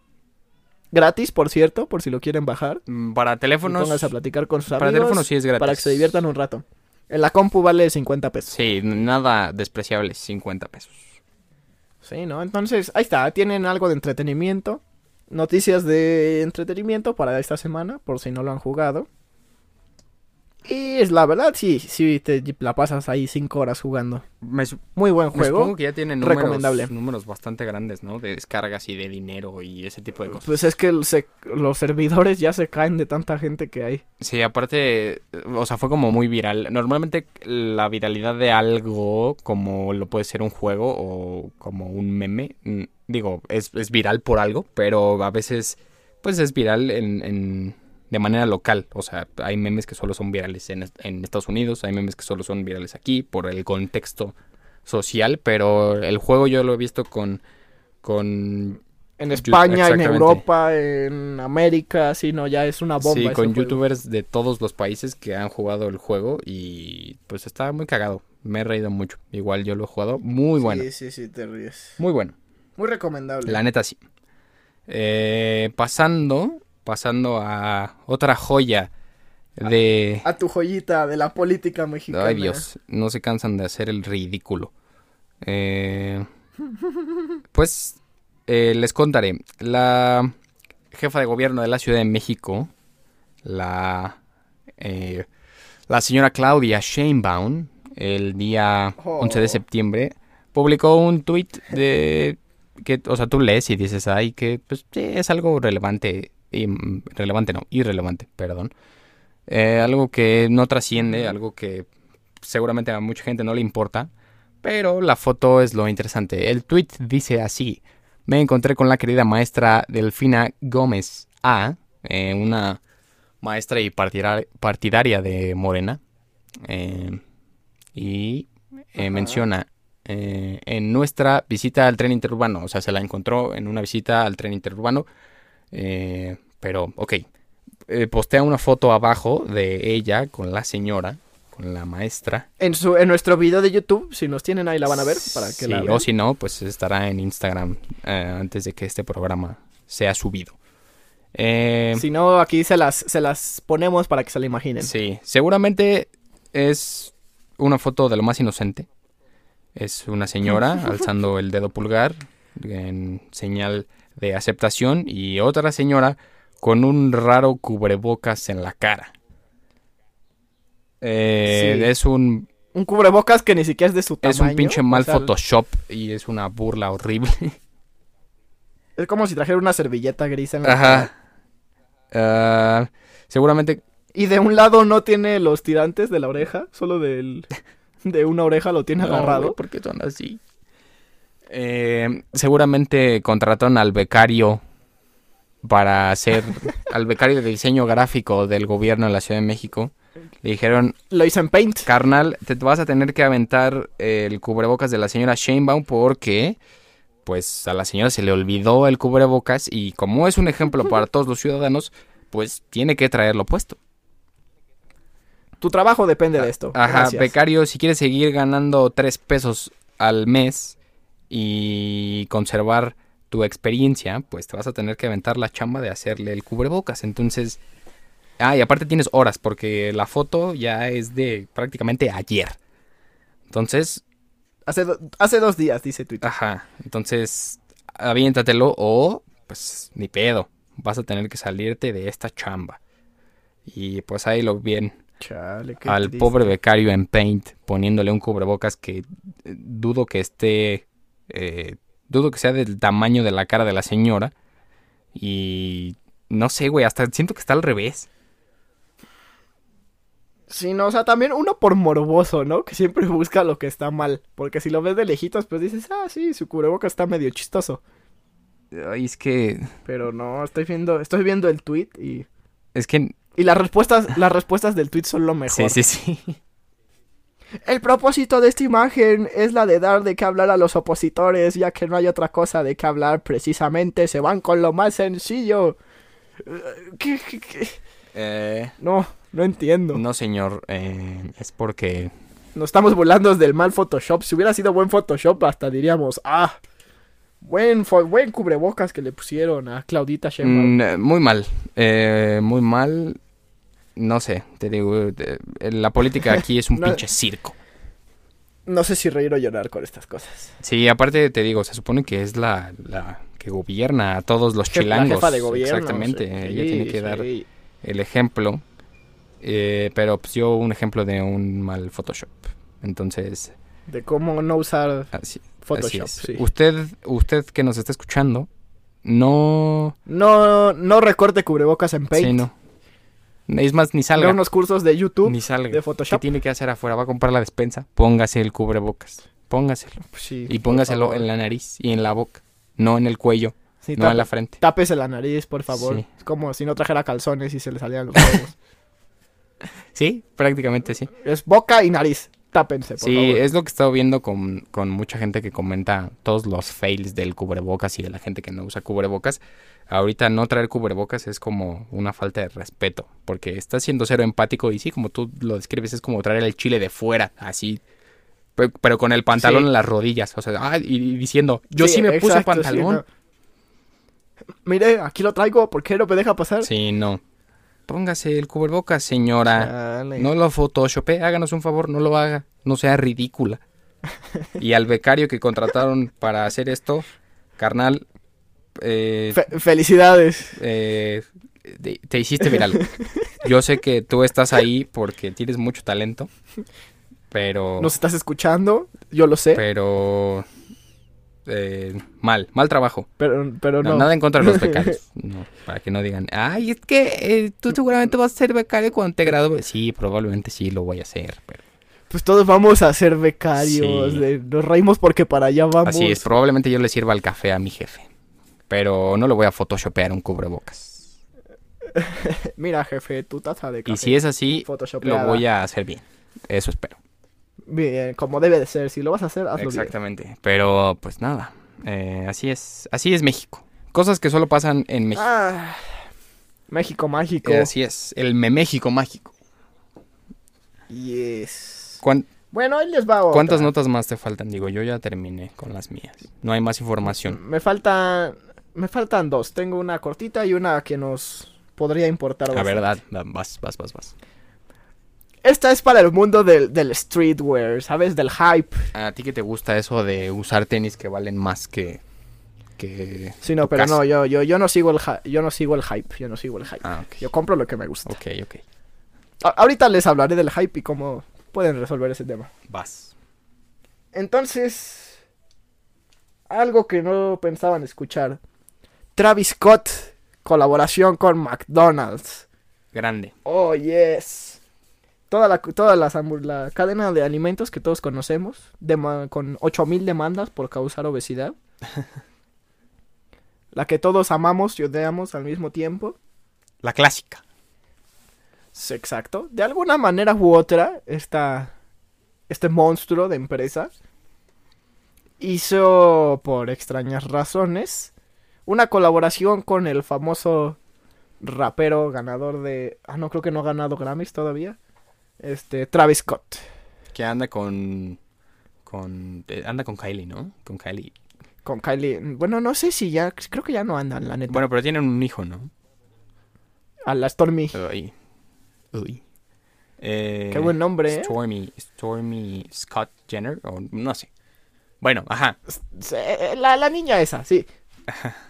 Gratis, por cierto, por si lo quieren bajar. Mm, Para Y teléfonos. pónganse a platicar con sus Para amigos. teléfonos sí es gratis. Para que se diviertan un rato. En la compu vale 50 pesos. Sí, nada despreciable, 50 pesos. Sí, ¿no? Entonces, ahí está. Tienen algo de entretenimiento. Noticias de entretenimiento para esta semana, por si no lo han jugado. Y es la verdad, sí, sí, te la pasas ahí 5 horas jugando. Me, Muy buen me supongo juego. que ya tienen números, recomendable. números bastante grandes, ¿no? De descargas y de dinero y ese tipo de cosas. Pues es que se- los servidores ya se caen de tanta gente que hay. Sí, aparte, o sea, fue como muy viral. Normalmente la viralidad de algo, como lo puede ser un juego o como un meme, mm, digo, es, es viral por algo, pero a veces, pues es viral en, en- de manera local. O sea, hay memes que solo son virales en, en Estados Unidos, hay memes que solo son virales aquí por el contexto social, pero el juego yo lo he visto con... con En España, en. Europa, en América, sí, no, ya es una bomba. Sí, con juego. youtubers de todos los países que han jugado el juego y pues está muy cagado. Me he reído mucho. Igual yo lo he jugado. Muy bueno. Sí, sí, sí, te ríes. Muy bueno. Muy recomendable. La neta sí. Eh, pasando, pasando a otra joya de... A tu joyita de la política mexicana. Ay Dios, no se cansan de hacer el ridículo. Eh, *laughs* pues eh, les contaré. La jefa de gobierno de la Ciudad de México, la, eh, la señora Claudia Sheinbaum, el día Oh. 11 de septiembre, publicó un tuit de que, o sea, tú lees y dices, ay, que pues sí, es algo relevante, y, mm, relevante no, irrelevante, perdón. Eh, algo que no trasciende, algo que seguramente a mucha gente no le importa, pero la foto es lo interesante. El tweet dice así: Me encontré con la querida maestra Delfina Gómez A, eh, una maestra y partidar- partidaria de Morena, eh, y menciona en nuestra visita al tren interurbano, o sea, se la encontró en una visita al tren interurbano, eh, pero ok, eh, postea una foto abajo de ella con la señora, con la maestra. En, su, en nuestro video de YouTube, si nos tienen ahí la van a ver para que Sí, la o vean. si no, pues estará en Instagram eh, antes de que este programa sea subido. Eh, Si no, aquí se las, se las ponemos para que se la imaginen. sí, seguramente es una foto de lo más inocente. Es una señora *laughs* alzando el dedo pulgar en señal de aceptación y otra señora con un raro cubrebocas en la cara. Eh, Sí. Es un Un cubrebocas que ni siquiera es de su tamaño. es un pinche mal o sea, Photoshop y es una burla horrible. *laughs* Es como si trajera una servilleta gris en la cara. Ah, seguramente Y de un lado no tiene los tirantes de la oreja, solo del, de una oreja lo tiene No, agarrado. ¿Por qué son así? Eh, seguramente contrataron al becario para hacer *laughs* al becario de diseño gráfico del gobierno de la Ciudad de México. Le dijeron, Lo hizo en Paint. carnal, te vas a tener que aventar el cubrebocas de la señora Sheinbaum porque, pues, a la señora se le olvidó el cubrebocas y como es un ejemplo *laughs* para todos los ciudadanos, pues tiene que traerlo puesto. Tu trabajo depende de esto. Ajá, Gracias. becario, si quieres seguir ganando tres pesos al mes y conservar tu experiencia, pues te vas a tener que aventar la chamba de hacerle el cubrebocas. Entonces, ah, y aparte tienes horas, porque la foto ya es de prácticamente ayer. Entonces, Hace, do- hace dos días, dice Twitter. ajá, entonces, aviéntatelo o, pues, ni pedo, vas a tener que salirte de esta chamba. Y pues ahí lo bien Chale, qué al triste. pobre becario en Paint poniéndole un cubrebocas que eh, dudo que esté eh, dudo que sea del tamaño de la cara de la señora y no sé güey hasta siento que está al revés Sí, no, o sea, también uno por morboso, ¿no? Que siempre *laughs* busca lo que está mal. Porque si lo ves de lejitos, pues dices, ah, sí, su cubreboca está medio chistoso. Ay, es que Pero no, estoy viendo, estoy viendo el tweet y. es que Y las respuestas, las respuestas del tweet son lo mejor. sí sí sí El propósito de esta imagen es la de dar de qué hablar a los opositores, ya que no hay otra cosa de qué hablar precisamente, se van con lo más sencillo. Eh, ¿Qué, qué, qué? Eh, No, no entiendo. no señor eh, es porque Nos estamos burlando del mal Photoshop. Si hubiera sido buen Photoshop, hasta diríamos, ah, Buen, buen cubrebocas que le pusieron a Claudita Sheinbaum. Mm, eh, muy mal. eh, muy mal. No sé, te digo, la política aquí es un *laughs* No- pinche circo. No sé si reír o llorar con estas cosas. Sí, aparte te digo, se supone que es la, la que gobierna a todos los Jef- chilangos. La jefa de gobierno. Exactamente, sí, ella tiene que dar el ejemplo. eh, pero pues yo un ejemplo de un mal Photoshop. Entonces, De cómo no usar así, Photoshop, así. Usted, usted que nos está escuchando, no... No, no recorte cubrebocas en Paint. Sí, no. Es más, ni salga. unos cursos de YouTube Ni salga. de ¿Qué Photoshop. tiene que hacer afuera? Va a comprar la despensa. Póngase el cubrebocas. Póngaselo. Sí, Y póngaselo en la nariz y en la boca. No en el cuello. Sí, no en la frente. Tápese la nariz, por favor. Sí. Es como si no trajera calzones y se le salían los huevos. *laughs* Sí, prácticamente sí. es boca y nariz. Tápense, por Sí, favor. es lo que he estado viendo con, con mucha gente que comenta todos los fails del cubrebocas y de la gente que no usa cubrebocas. Ahorita no traer cubrebocas es como una falta de respeto, porque estás siendo cero empático y sí, como tú lo describes, es como traer el chile de fuera, así, pe- pero con el pantalón Sí. en las rodillas, o sea, ah, y, diciendo, yo sí, me puse sí, pantalón. no. Mire, aquí lo traigo, ¿por qué no me deja pasar? Sí, no. Póngase el cubrebocas, señora. No lo photoshopé, háganos un favor, no lo haga, no sea ridícula. *laughs* Y al becario que contrataron para hacer esto, carnal, eh, Fe- felicidades. eh, te, te hiciste viral. *laughs* Yo sé que tú estás ahí porque tienes mucho talento, pero, Nos estás escuchando, yo lo sé, pero eh, mal, mal trabajo. pero, pero No, no. Nada en contra de los becarios, *laughs* no, para que no digan, ay, es que eh, tú seguramente vas a ser becario cuando te gradúes. Sí, probablemente sí lo voy a hacer, pero Pues todos vamos a ser becarios. Sí. nos reímos porque para allá vamos. Así es, probablemente yo le sirva el café a mi jefe. Pero no le voy a photoshopear un cubrebocas. *laughs* Mira, jefe, tu taza de café. Y si es así, lo voy a hacer bien. Eso espero. Bien, como debe de ser. Si lo vas a hacer, hazlo bien. Exactamente. Pero pues nada. eh, así es. Así es México. Cosas que solo pasan en México. Ah, México mágico. Eh, así es. El me México mágico. Yes. ¿Cuán- Bueno, ahí les va otra. ¿Cuántas notas más te faltan? Digo, yo ya terminé con las mías. No hay más información. Me faltan. Me faltan dos. Tengo una cortita y una que nos podría importar. A bastante. verdad, vas, vas, vas, vas. Esta es para el mundo del, del streetwear, ¿sabes? Del hype. ¿A ti que te gusta eso de usar tenis que valen más que... que Sí, no, pero casa? no, yo, yo, yo no sigo el yo no sigo el hype, yo no sigo el hype. Ah, ok. Yo compro lo que me gusta. Ok, ok. A- ahorita les hablaré del hype y cómo pueden resolver ese tema. Vas. Entonces, algo que no pensaban escuchar. Travis Scott, colaboración con McDonald's. Grande. Oh, yes. Toda la, toda la, hambu- la cadena de alimentos que todos conocemos, dema- con 8000 demandas por causar obesidad. *laughs* la que todos amamos y odiamos al mismo tiempo. La clásica. Exacto. De alguna manera u otra, esta, este monstruo de empresa hizo, por extrañas razones, una colaboración con el famoso rapero ganador de... Ah, no, creo que no ha ganado Grammys todavía. Este, Travis Scott. Que anda con... con eh, anda con Kylie, ¿no? Con Kylie. Con Kylie. Bueno, no sé si ya... Creo que ya no andan, la neta. Bueno, pero tienen un hijo, ¿no? a la Stormy. Uy. Uy. Eh, Qué buen nombre, ¿eh? Stormy, Stormy Scott Jenner, o no sé. Bueno, ajá. La, la niña esa, sí.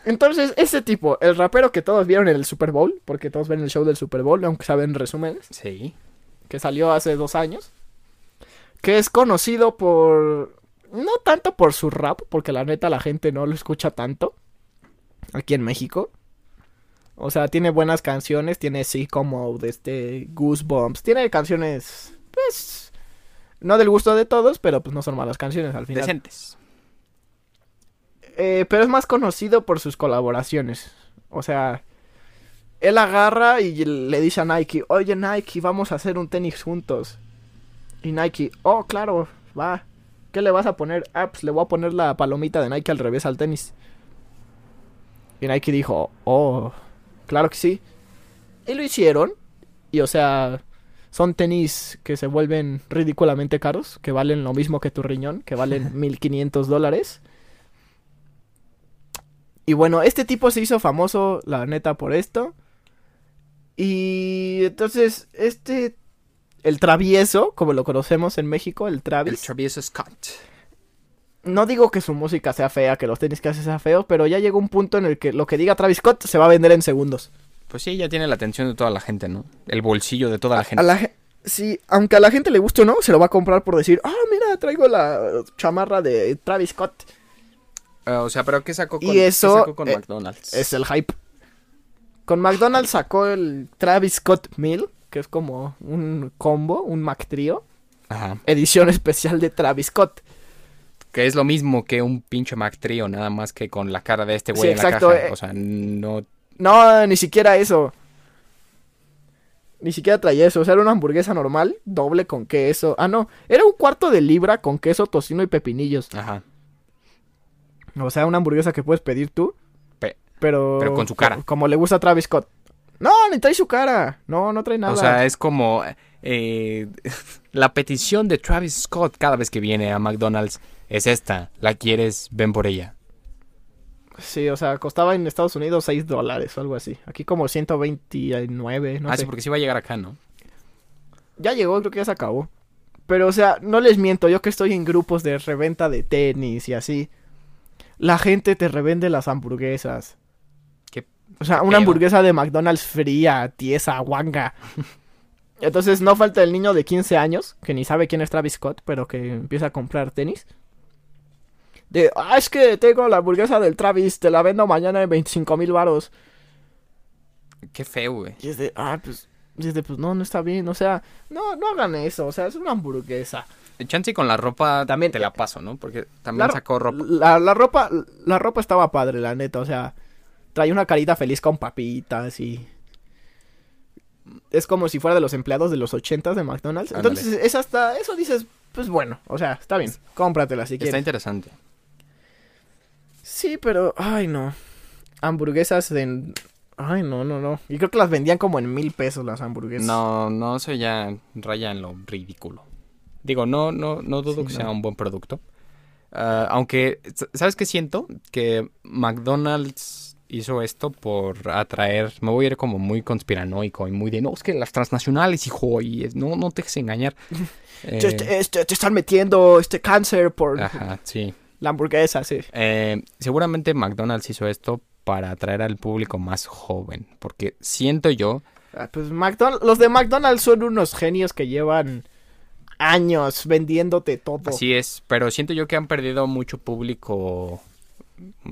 Entonces, ese tipo, el rapero que todos vieron en el Super Bowl, porque todos ven el show del Super Bowl, aunque saben resúmenes, Sí. Que salió hace dos años, que es conocido por... No tanto por su rap, porque la neta la gente no lo escucha tanto aquí en México. O sea, tiene buenas canciones, tiene sí como de este Goosebumps, tiene canciones, pues, no del gusto de todos, pero pues no son malas canciones al final. Decentes. Eh, pero es más conocido por sus colaboraciones. O sea, él agarra y le dice a Nike, oye Nike, vamos a hacer un tenis juntos. Y Nike, oh, claro, va. ¿Qué le vas a poner? Ah, pues le voy a poner la palomita de Nike al revés al tenis. Y Nike dijo, oh, claro que sí. Y lo hicieron. Y o sea, son tenis que se vuelven ridículamente caros, que valen lo mismo que tu riñón, que valen *laughs* 1500 dólares. Y bueno, este tipo se hizo famoso, la neta, por esto. Y entonces, este, el travieso, como lo conocemos en México, el El Travis. Travis Scott. no digo que su música sea fea, que los tenis que hace sea feos, pero ya llegó un punto en el que lo que diga Travis Scott se va a vender en segundos. Pues sí, ya tiene la atención de toda la gente, ¿no? El bolsillo de toda la gente. A la ge- sí, aunque a la gente le guste o no, se lo va a comprar por decir, ah, mira, traigo la chamarra de Travis Scott. Ah, o sea, pero ¿qué sacó Y con, qué eso, sacó con eh, McDonald's? Es el hype. Con McDonald's sacó el Travis Scott Meal, que es como un combo, un Mac Trio, Ajá. edición especial de Travis Scott. Que es lo mismo que un pinche Mac Trio, nada más que con la cara de este Sí, güey en exacto, la caja. eh. O sea, no... No, ni siquiera eso. Ni siquiera traía eso. O sea, era una hamburguesa normal, doble con queso. Ah, no. Era un cuarto de libra con queso, tocino y pepinillos. Ajá. O sea, una hamburguesa que puedes pedir tú. Pe- pero. pero con su cara. co- Como le gusta a Travis Scott. No, ni trae su cara. No, no trae nada. O sea, es como eh, *laughs* la petición de Travis Scott cada vez que viene a McDonald's es esta. ¿La quieres? Ven por ella. Sí, o sea, costaba en Estados Unidos 6 dólares o algo así. Aquí como 129, no ah, sé. sí, porque sí va a llegar acá, ¿no? Ya llegó, creo que ya se acabó. Pero, o sea, no les miento, yo que estoy en grupos de reventa de tenis y así. La gente te revende las hamburguesas. O sea, una hamburguesa de McDonald's fría, tiesa, guanga. Entonces no falta el niño de 15 años, que ni sabe quién es Travis Scott, pero que empieza a comprar tenis. De, ah, es que tengo la hamburguesa del Travis, te la vendo mañana en 25 mil varos. Qué feo, güey. Y es de, ah, pues, y es de, pues no, no está bien, o sea, no, no hagan eso, o sea, es una hamburguesa. Chance y con la ropa También- te la paso, ¿no? Porque también La, sacó ropa. La, la ropa, la ropa estaba padre, la neta, o sea, trae una carita feliz con papitas y... Es como si fuera de los empleados de los ochentas de McDonald's. Ándale. Entonces, es hasta, eso dices, pues bueno, o sea, está bien, cómpratela si Está quieres. interesante. Sí, pero, ay no, hamburguesas de... Ay, no, no, no. Y creo que las vendían como en mil pesos las hamburguesas. No, no, eso ya raya en lo ridículo. Digo, no, no, no dudo Sí, que no. sea un buen producto. Ah, aunque, ¿sabes qué siento? Que McDonald's hizo esto por atraer, me voy a ir como muy conspiranoico y muy de, no, es que las transnacionales, hijo, y es- no, no te dejes engañar. *laughs* Eh, Te, te- este, te están metiendo este cáncer por ajá, sí. la hamburguesa, sí. Eh, seguramente McDonald's hizo esto para atraer al público más joven, porque siento yo Ah, Pues McDonald's, los de McDonald's son unos genios que llevan años vendiéndote todo. Así es, pero siento yo que han perdido mucho público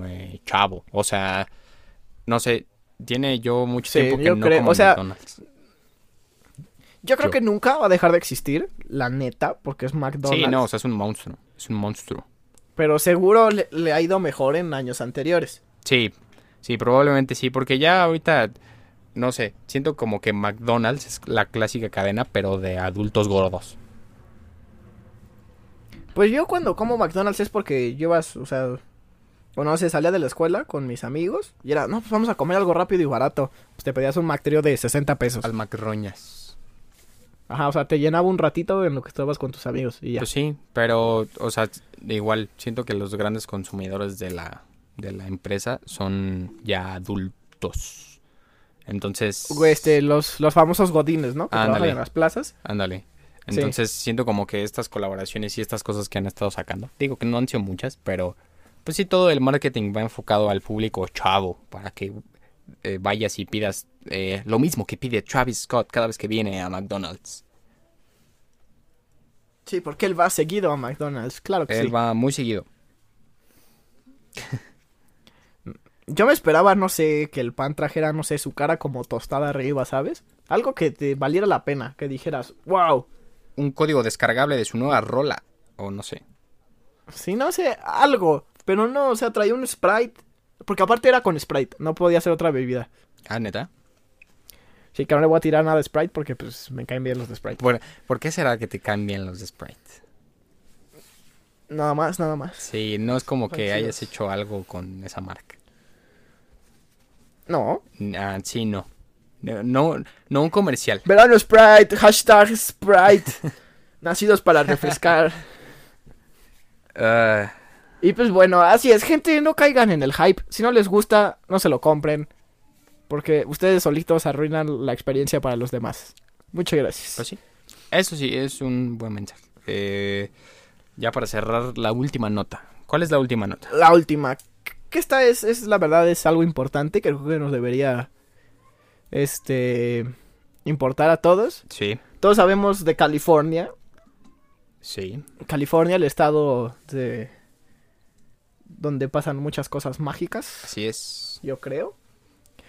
eh, chavo. O sea, no sé, tiene yo mucho Sí, tiempo que yo no creo- como o sea, McDonald's. Yo creo Yo- que nunca va a dejar de existir, la neta, porque es McDonald's. Sí, no, o sea, es un monstruo, es un monstruo. Pero seguro le, le ha ido mejor en años anteriores. Sí, sí, probablemente sí, porque ya ahorita, no sé, siento como que McDonald's es la clásica cadena, pero de adultos gordos. Pues yo cuando como McDonald's es porque llevas, o sea, o no sé, salía de la escuela con mis amigos y era, no, pues vamos a comer algo rápido y barato. Pues te pedías un McTrio de 60 pesos. Al Macroñas. Ajá, o sea, te llenaba un ratito en lo que estabas con tus amigos y ya. Pues sí, pero, o sea, igual, siento que los grandes consumidores de la, de la empresa son ya adultos. Entonces, este, los, los famosos godines, ¿no? Que Ándale. trabajan en las plazas. ándale. Sí. Entonces, siento como que estas colaboraciones y estas cosas que han estado sacando, digo que no han sido muchas, pero pues sí, todo el marketing va enfocado al público chavo para que eh, vayas y pidas eh, lo mismo que pide Travis Scott cada vez que viene a McDonald's. Sí, porque él va seguido a McDonald's, claro que Él sí. va muy seguido. *laughs* Yo me esperaba, no sé, que el pan trajera, no sé, su cara como tostada arriba, ¿sabes? Algo que te valiera la pena, que dijeras, wow. Un código descargable de su nueva rola, o no sé. Sí, no sé, algo. Pero no, o sea, traía un Sprite. Porque aparte era con Sprite, no podía ser otra bebida. Ah, neta. Sí, que no le voy a tirar nada de Sprite porque pues me caen bien los de Sprite. ¿Por, por qué será que te caen bien los de Sprite? Nada más, nada más. Sí, no es como que hayas hecho algo con esa marca. No. Ah, sí, no. No, no, no un comercial. Verano Sprite, hashtag Sprite. *laughs* Nacidos para refrescar. *laughs* Ah, Y pues bueno, así es, gente, no caigan en el hype. Si no les gusta, no se lo compren. Porque ustedes solitos arruinan la experiencia para los demás. Muchas gracias. Pues sí. Eso sí, es un buen mensaje. Eh, ya para cerrar, la última nota. ¿Cuál es la última nota? La última. Que esta es, es la verdad, es algo importante que creo que nos debería. Este. Importar a todos. Sí, Todos sabemos de California. sí. California, el estado de. Donde pasan muchas cosas mágicas, Así es. yo creo.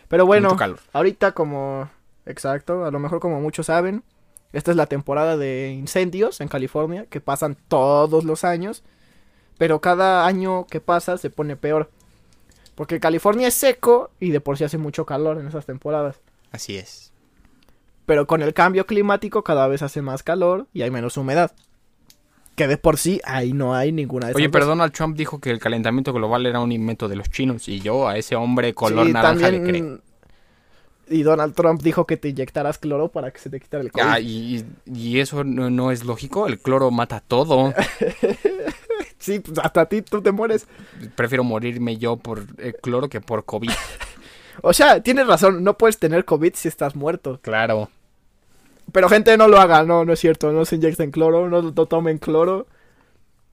Pero bueno, Mucho calor. ahorita como... Exacto, a lo mejor como muchos saben, esta es la temporada de incendios en California, que pasan todos los años, pero cada año que pasa se pone peor. Porque California es seco y de por sí hace mucho calor en esas temporadas. Así es. Pero con el cambio climático cada vez hace más calor y hay menos humedad. Que de por sí ahí no hay ninguna de esas Oye, pero Donald Trump dijo que el calentamiento global era un invento de los chinos y yo a ese hombre color Sí, naranja le creo. también- Y Donald Trump dijo que te inyectaras cloro para que se te quitara el COVID. Ah, y, y eso no, no es lógico, el cloro mata todo. *laughs* Sí, pues hasta a ti tú te mueres. Prefiero morirme yo por el cloro que por COVID. *laughs* O sea, tienes razón, no puedes tener COVID si estás muerto. Claro. Pero gente, no lo haga, no, no es cierto. No se inyecten cloro, no, no tomen cloro.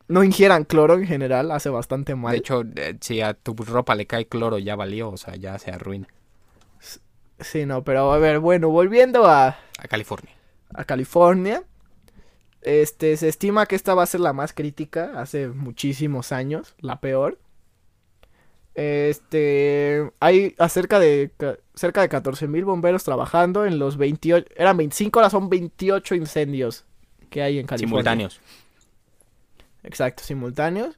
No ingieran cloro en general, hace bastante mal. De hecho, eh, si a tu ropa le cae cloro ya valió, o sea, ya se arruina. Sí, no, pero a ver, bueno, volviendo a, A California. a California. Este, se estima que esta va a ser la más crítica hace muchísimos años, la peor. Este, hay acerca de ca- cerca de 14 mil bomberos trabajando en los 28, eran 25, ahora son 28 incendios que hay en California. Simultáneos. Exacto, simultáneos.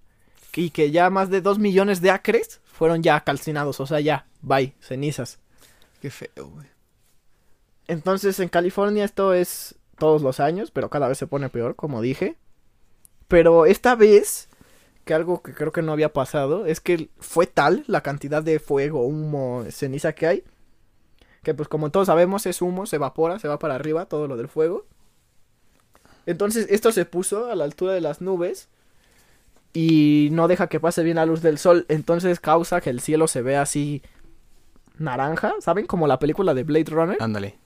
Y que ya más de 2 millones de acres fueron ya calcinados, o sea, ya, bye, cenizas. Qué feo, güey. Entonces en California esto es todos los años, pero cada vez se pone peor, como dije. Pero esta vez, que algo que creo que no había pasado, es que fue tal la cantidad de fuego, humo, ceniza que hay, que pues como todos sabemos es humo, se evapora, se va para arriba todo lo del fuego. Entonces esto se puso a la altura de las nubes y no deja que pase bien la luz del sol, entonces causa que el cielo se vea así naranja, ¿saben? Como la película de Blade Runner. Ándale.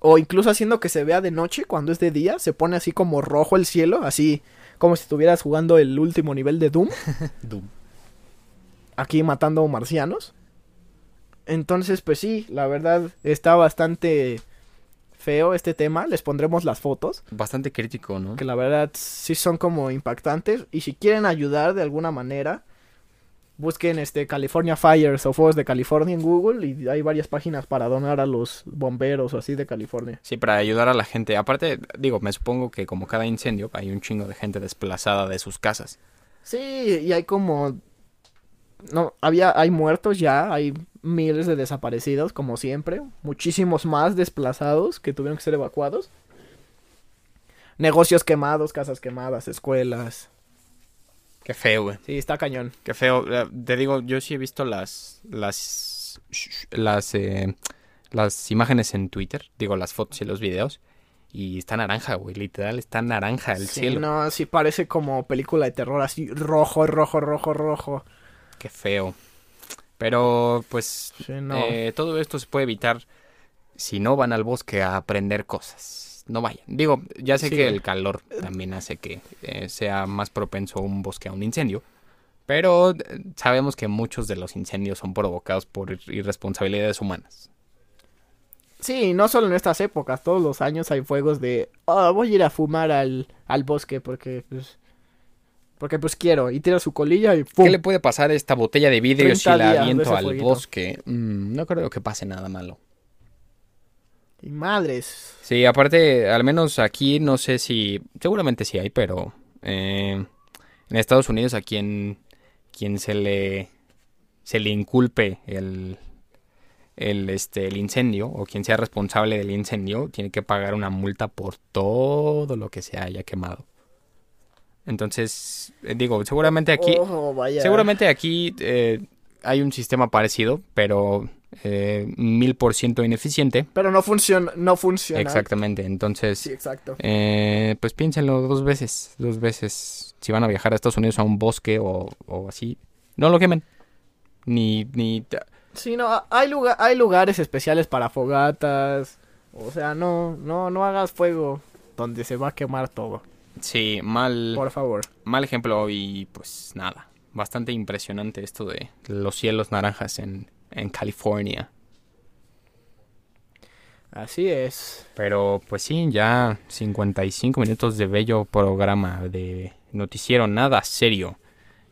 O incluso haciendo que se vea de noche cuando es de día, se pone así como rojo el cielo, así como si estuvieras jugando el último nivel de Doom, *laughs* Doom. aquí matando marcianos. Entonces, pues sí, la verdad está bastante feo este tema, les pondremos las fotos, Bastante crítico, ¿no? que la verdad sí son como impactantes y si quieren ayudar de alguna manera, busquen este California Fires o Fuegos de California en Google y hay varias páginas para donar a los bomberos o así de California. Sí, para ayudar a la gente. Aparte, digo, me supongo que como cada incendio hay un chingo de gente desplazada de sus casas. Sí, y hay como no había hay muertos ya, hay miles de desaparecidos como siempre, muchísimos más desplazados que tuvieron que ser evacuados. Negocios quemados, casas quemadas, escuelas. Qué feo, güey. Sí, está cañón. Qué feo. Eh, Te digo, yo sí he visto las las las eh, las imágenes en Twitter, digo las fotos y los videos y está naranja, güey, literal está naranja el sí, cielo. no, sí parece como película de terror así rojo, rojo, rojo, rojo. Qué feo. Pero pues Sí, no. eh, todo esto se puede evitar si no van al bosque a aprender cosas. No vayan. Digo, ya sé Sí. que el calor también hace que eh, sea más propenso un bosque a un incendio. Pero eh, sabemos que muchos de los incendios son provocados por irresponsabilidades humanas. Sí, no solo en estas épocas, todos los años hay fuegos de, oh, voy a ir a fumar al, al bosque porque, pues, porque pues quiero, y tira su colilla y ¡pum! ¿Qué le puede pasar a esta botella de vidrio si 30 la aviento al fueguito. bosque? Mm, no creo que pase nada malo. Y madres. Sí, aparte, al menos aquí no sé si, seguramente sí hay, pero eh, en Estados Unidos a quien, quien se le se le inculpe el el este el incendio o quien sea responsable del incendio tiene que pagar una multa por todo lo que se haya quemado. Entonces, eh, digo, seguramente aquí Oh, vaya. Seguramente aquí eh, hay un sistema parecido, pero mil por ciento ineficiente. Pero no funciona, no funciona. Exactamente, entonces, Sí, exacto. eh, pues piénsenlo dos veces, dos veces. Si van a viajar a Estados Unidos a un bosque o, o así, no lo quemen. Ni, ni, Sí, no, ha- hay, lugar, hay lugares especiales para fogatas. O sea, no, no, no hagas fuego donde se va a quemar todo. sí, mal, Por favor. mal ejemplo y pues nada. Bastante impresionante esto de los cielos naranjas en, en California. Así es. Pero pues sí, ya 55 minutos de bello programa de noticiero nada serio.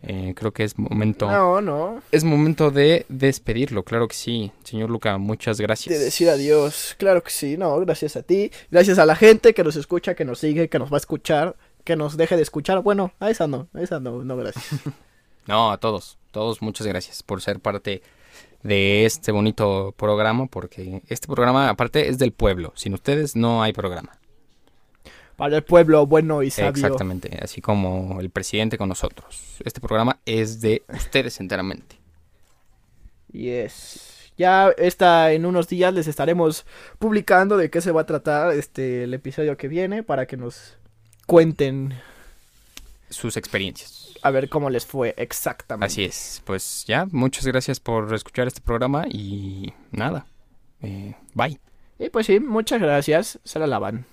Eh, creo que es momento No, no. es momento de despedirlo, claro que sí. Señor Luca, muchas gracias. De decir adiós. Claro que sí, no, gracias a ti. Gracias a la gente que nos escucha, que nos sigue, que nos va a escuchar, que nos deje de escuchar. Bueno, a esa no, a esa no, no, gracias. *laughs* No, a todos, todos muchas gracias por ser parte de este bonito programa, porque este programa aparte es del pueblo. Sin ustedes no hay programa. Para el pueblo bueno y sabio. Exactamente, así como el presidente con nosotros. Este programa es de ustedes enteramente. Y es. Ya está en unos días les estaremos publicando de qué se va a tratar este el episodio que viene para que nos cuenten Sus experiencias. A ver cómo les fue exactamente. Así es, pues ya, muchas gracias por escuchar este programa y nada, eh, bye. Y pues sí, muchas gracias. Se la lavan.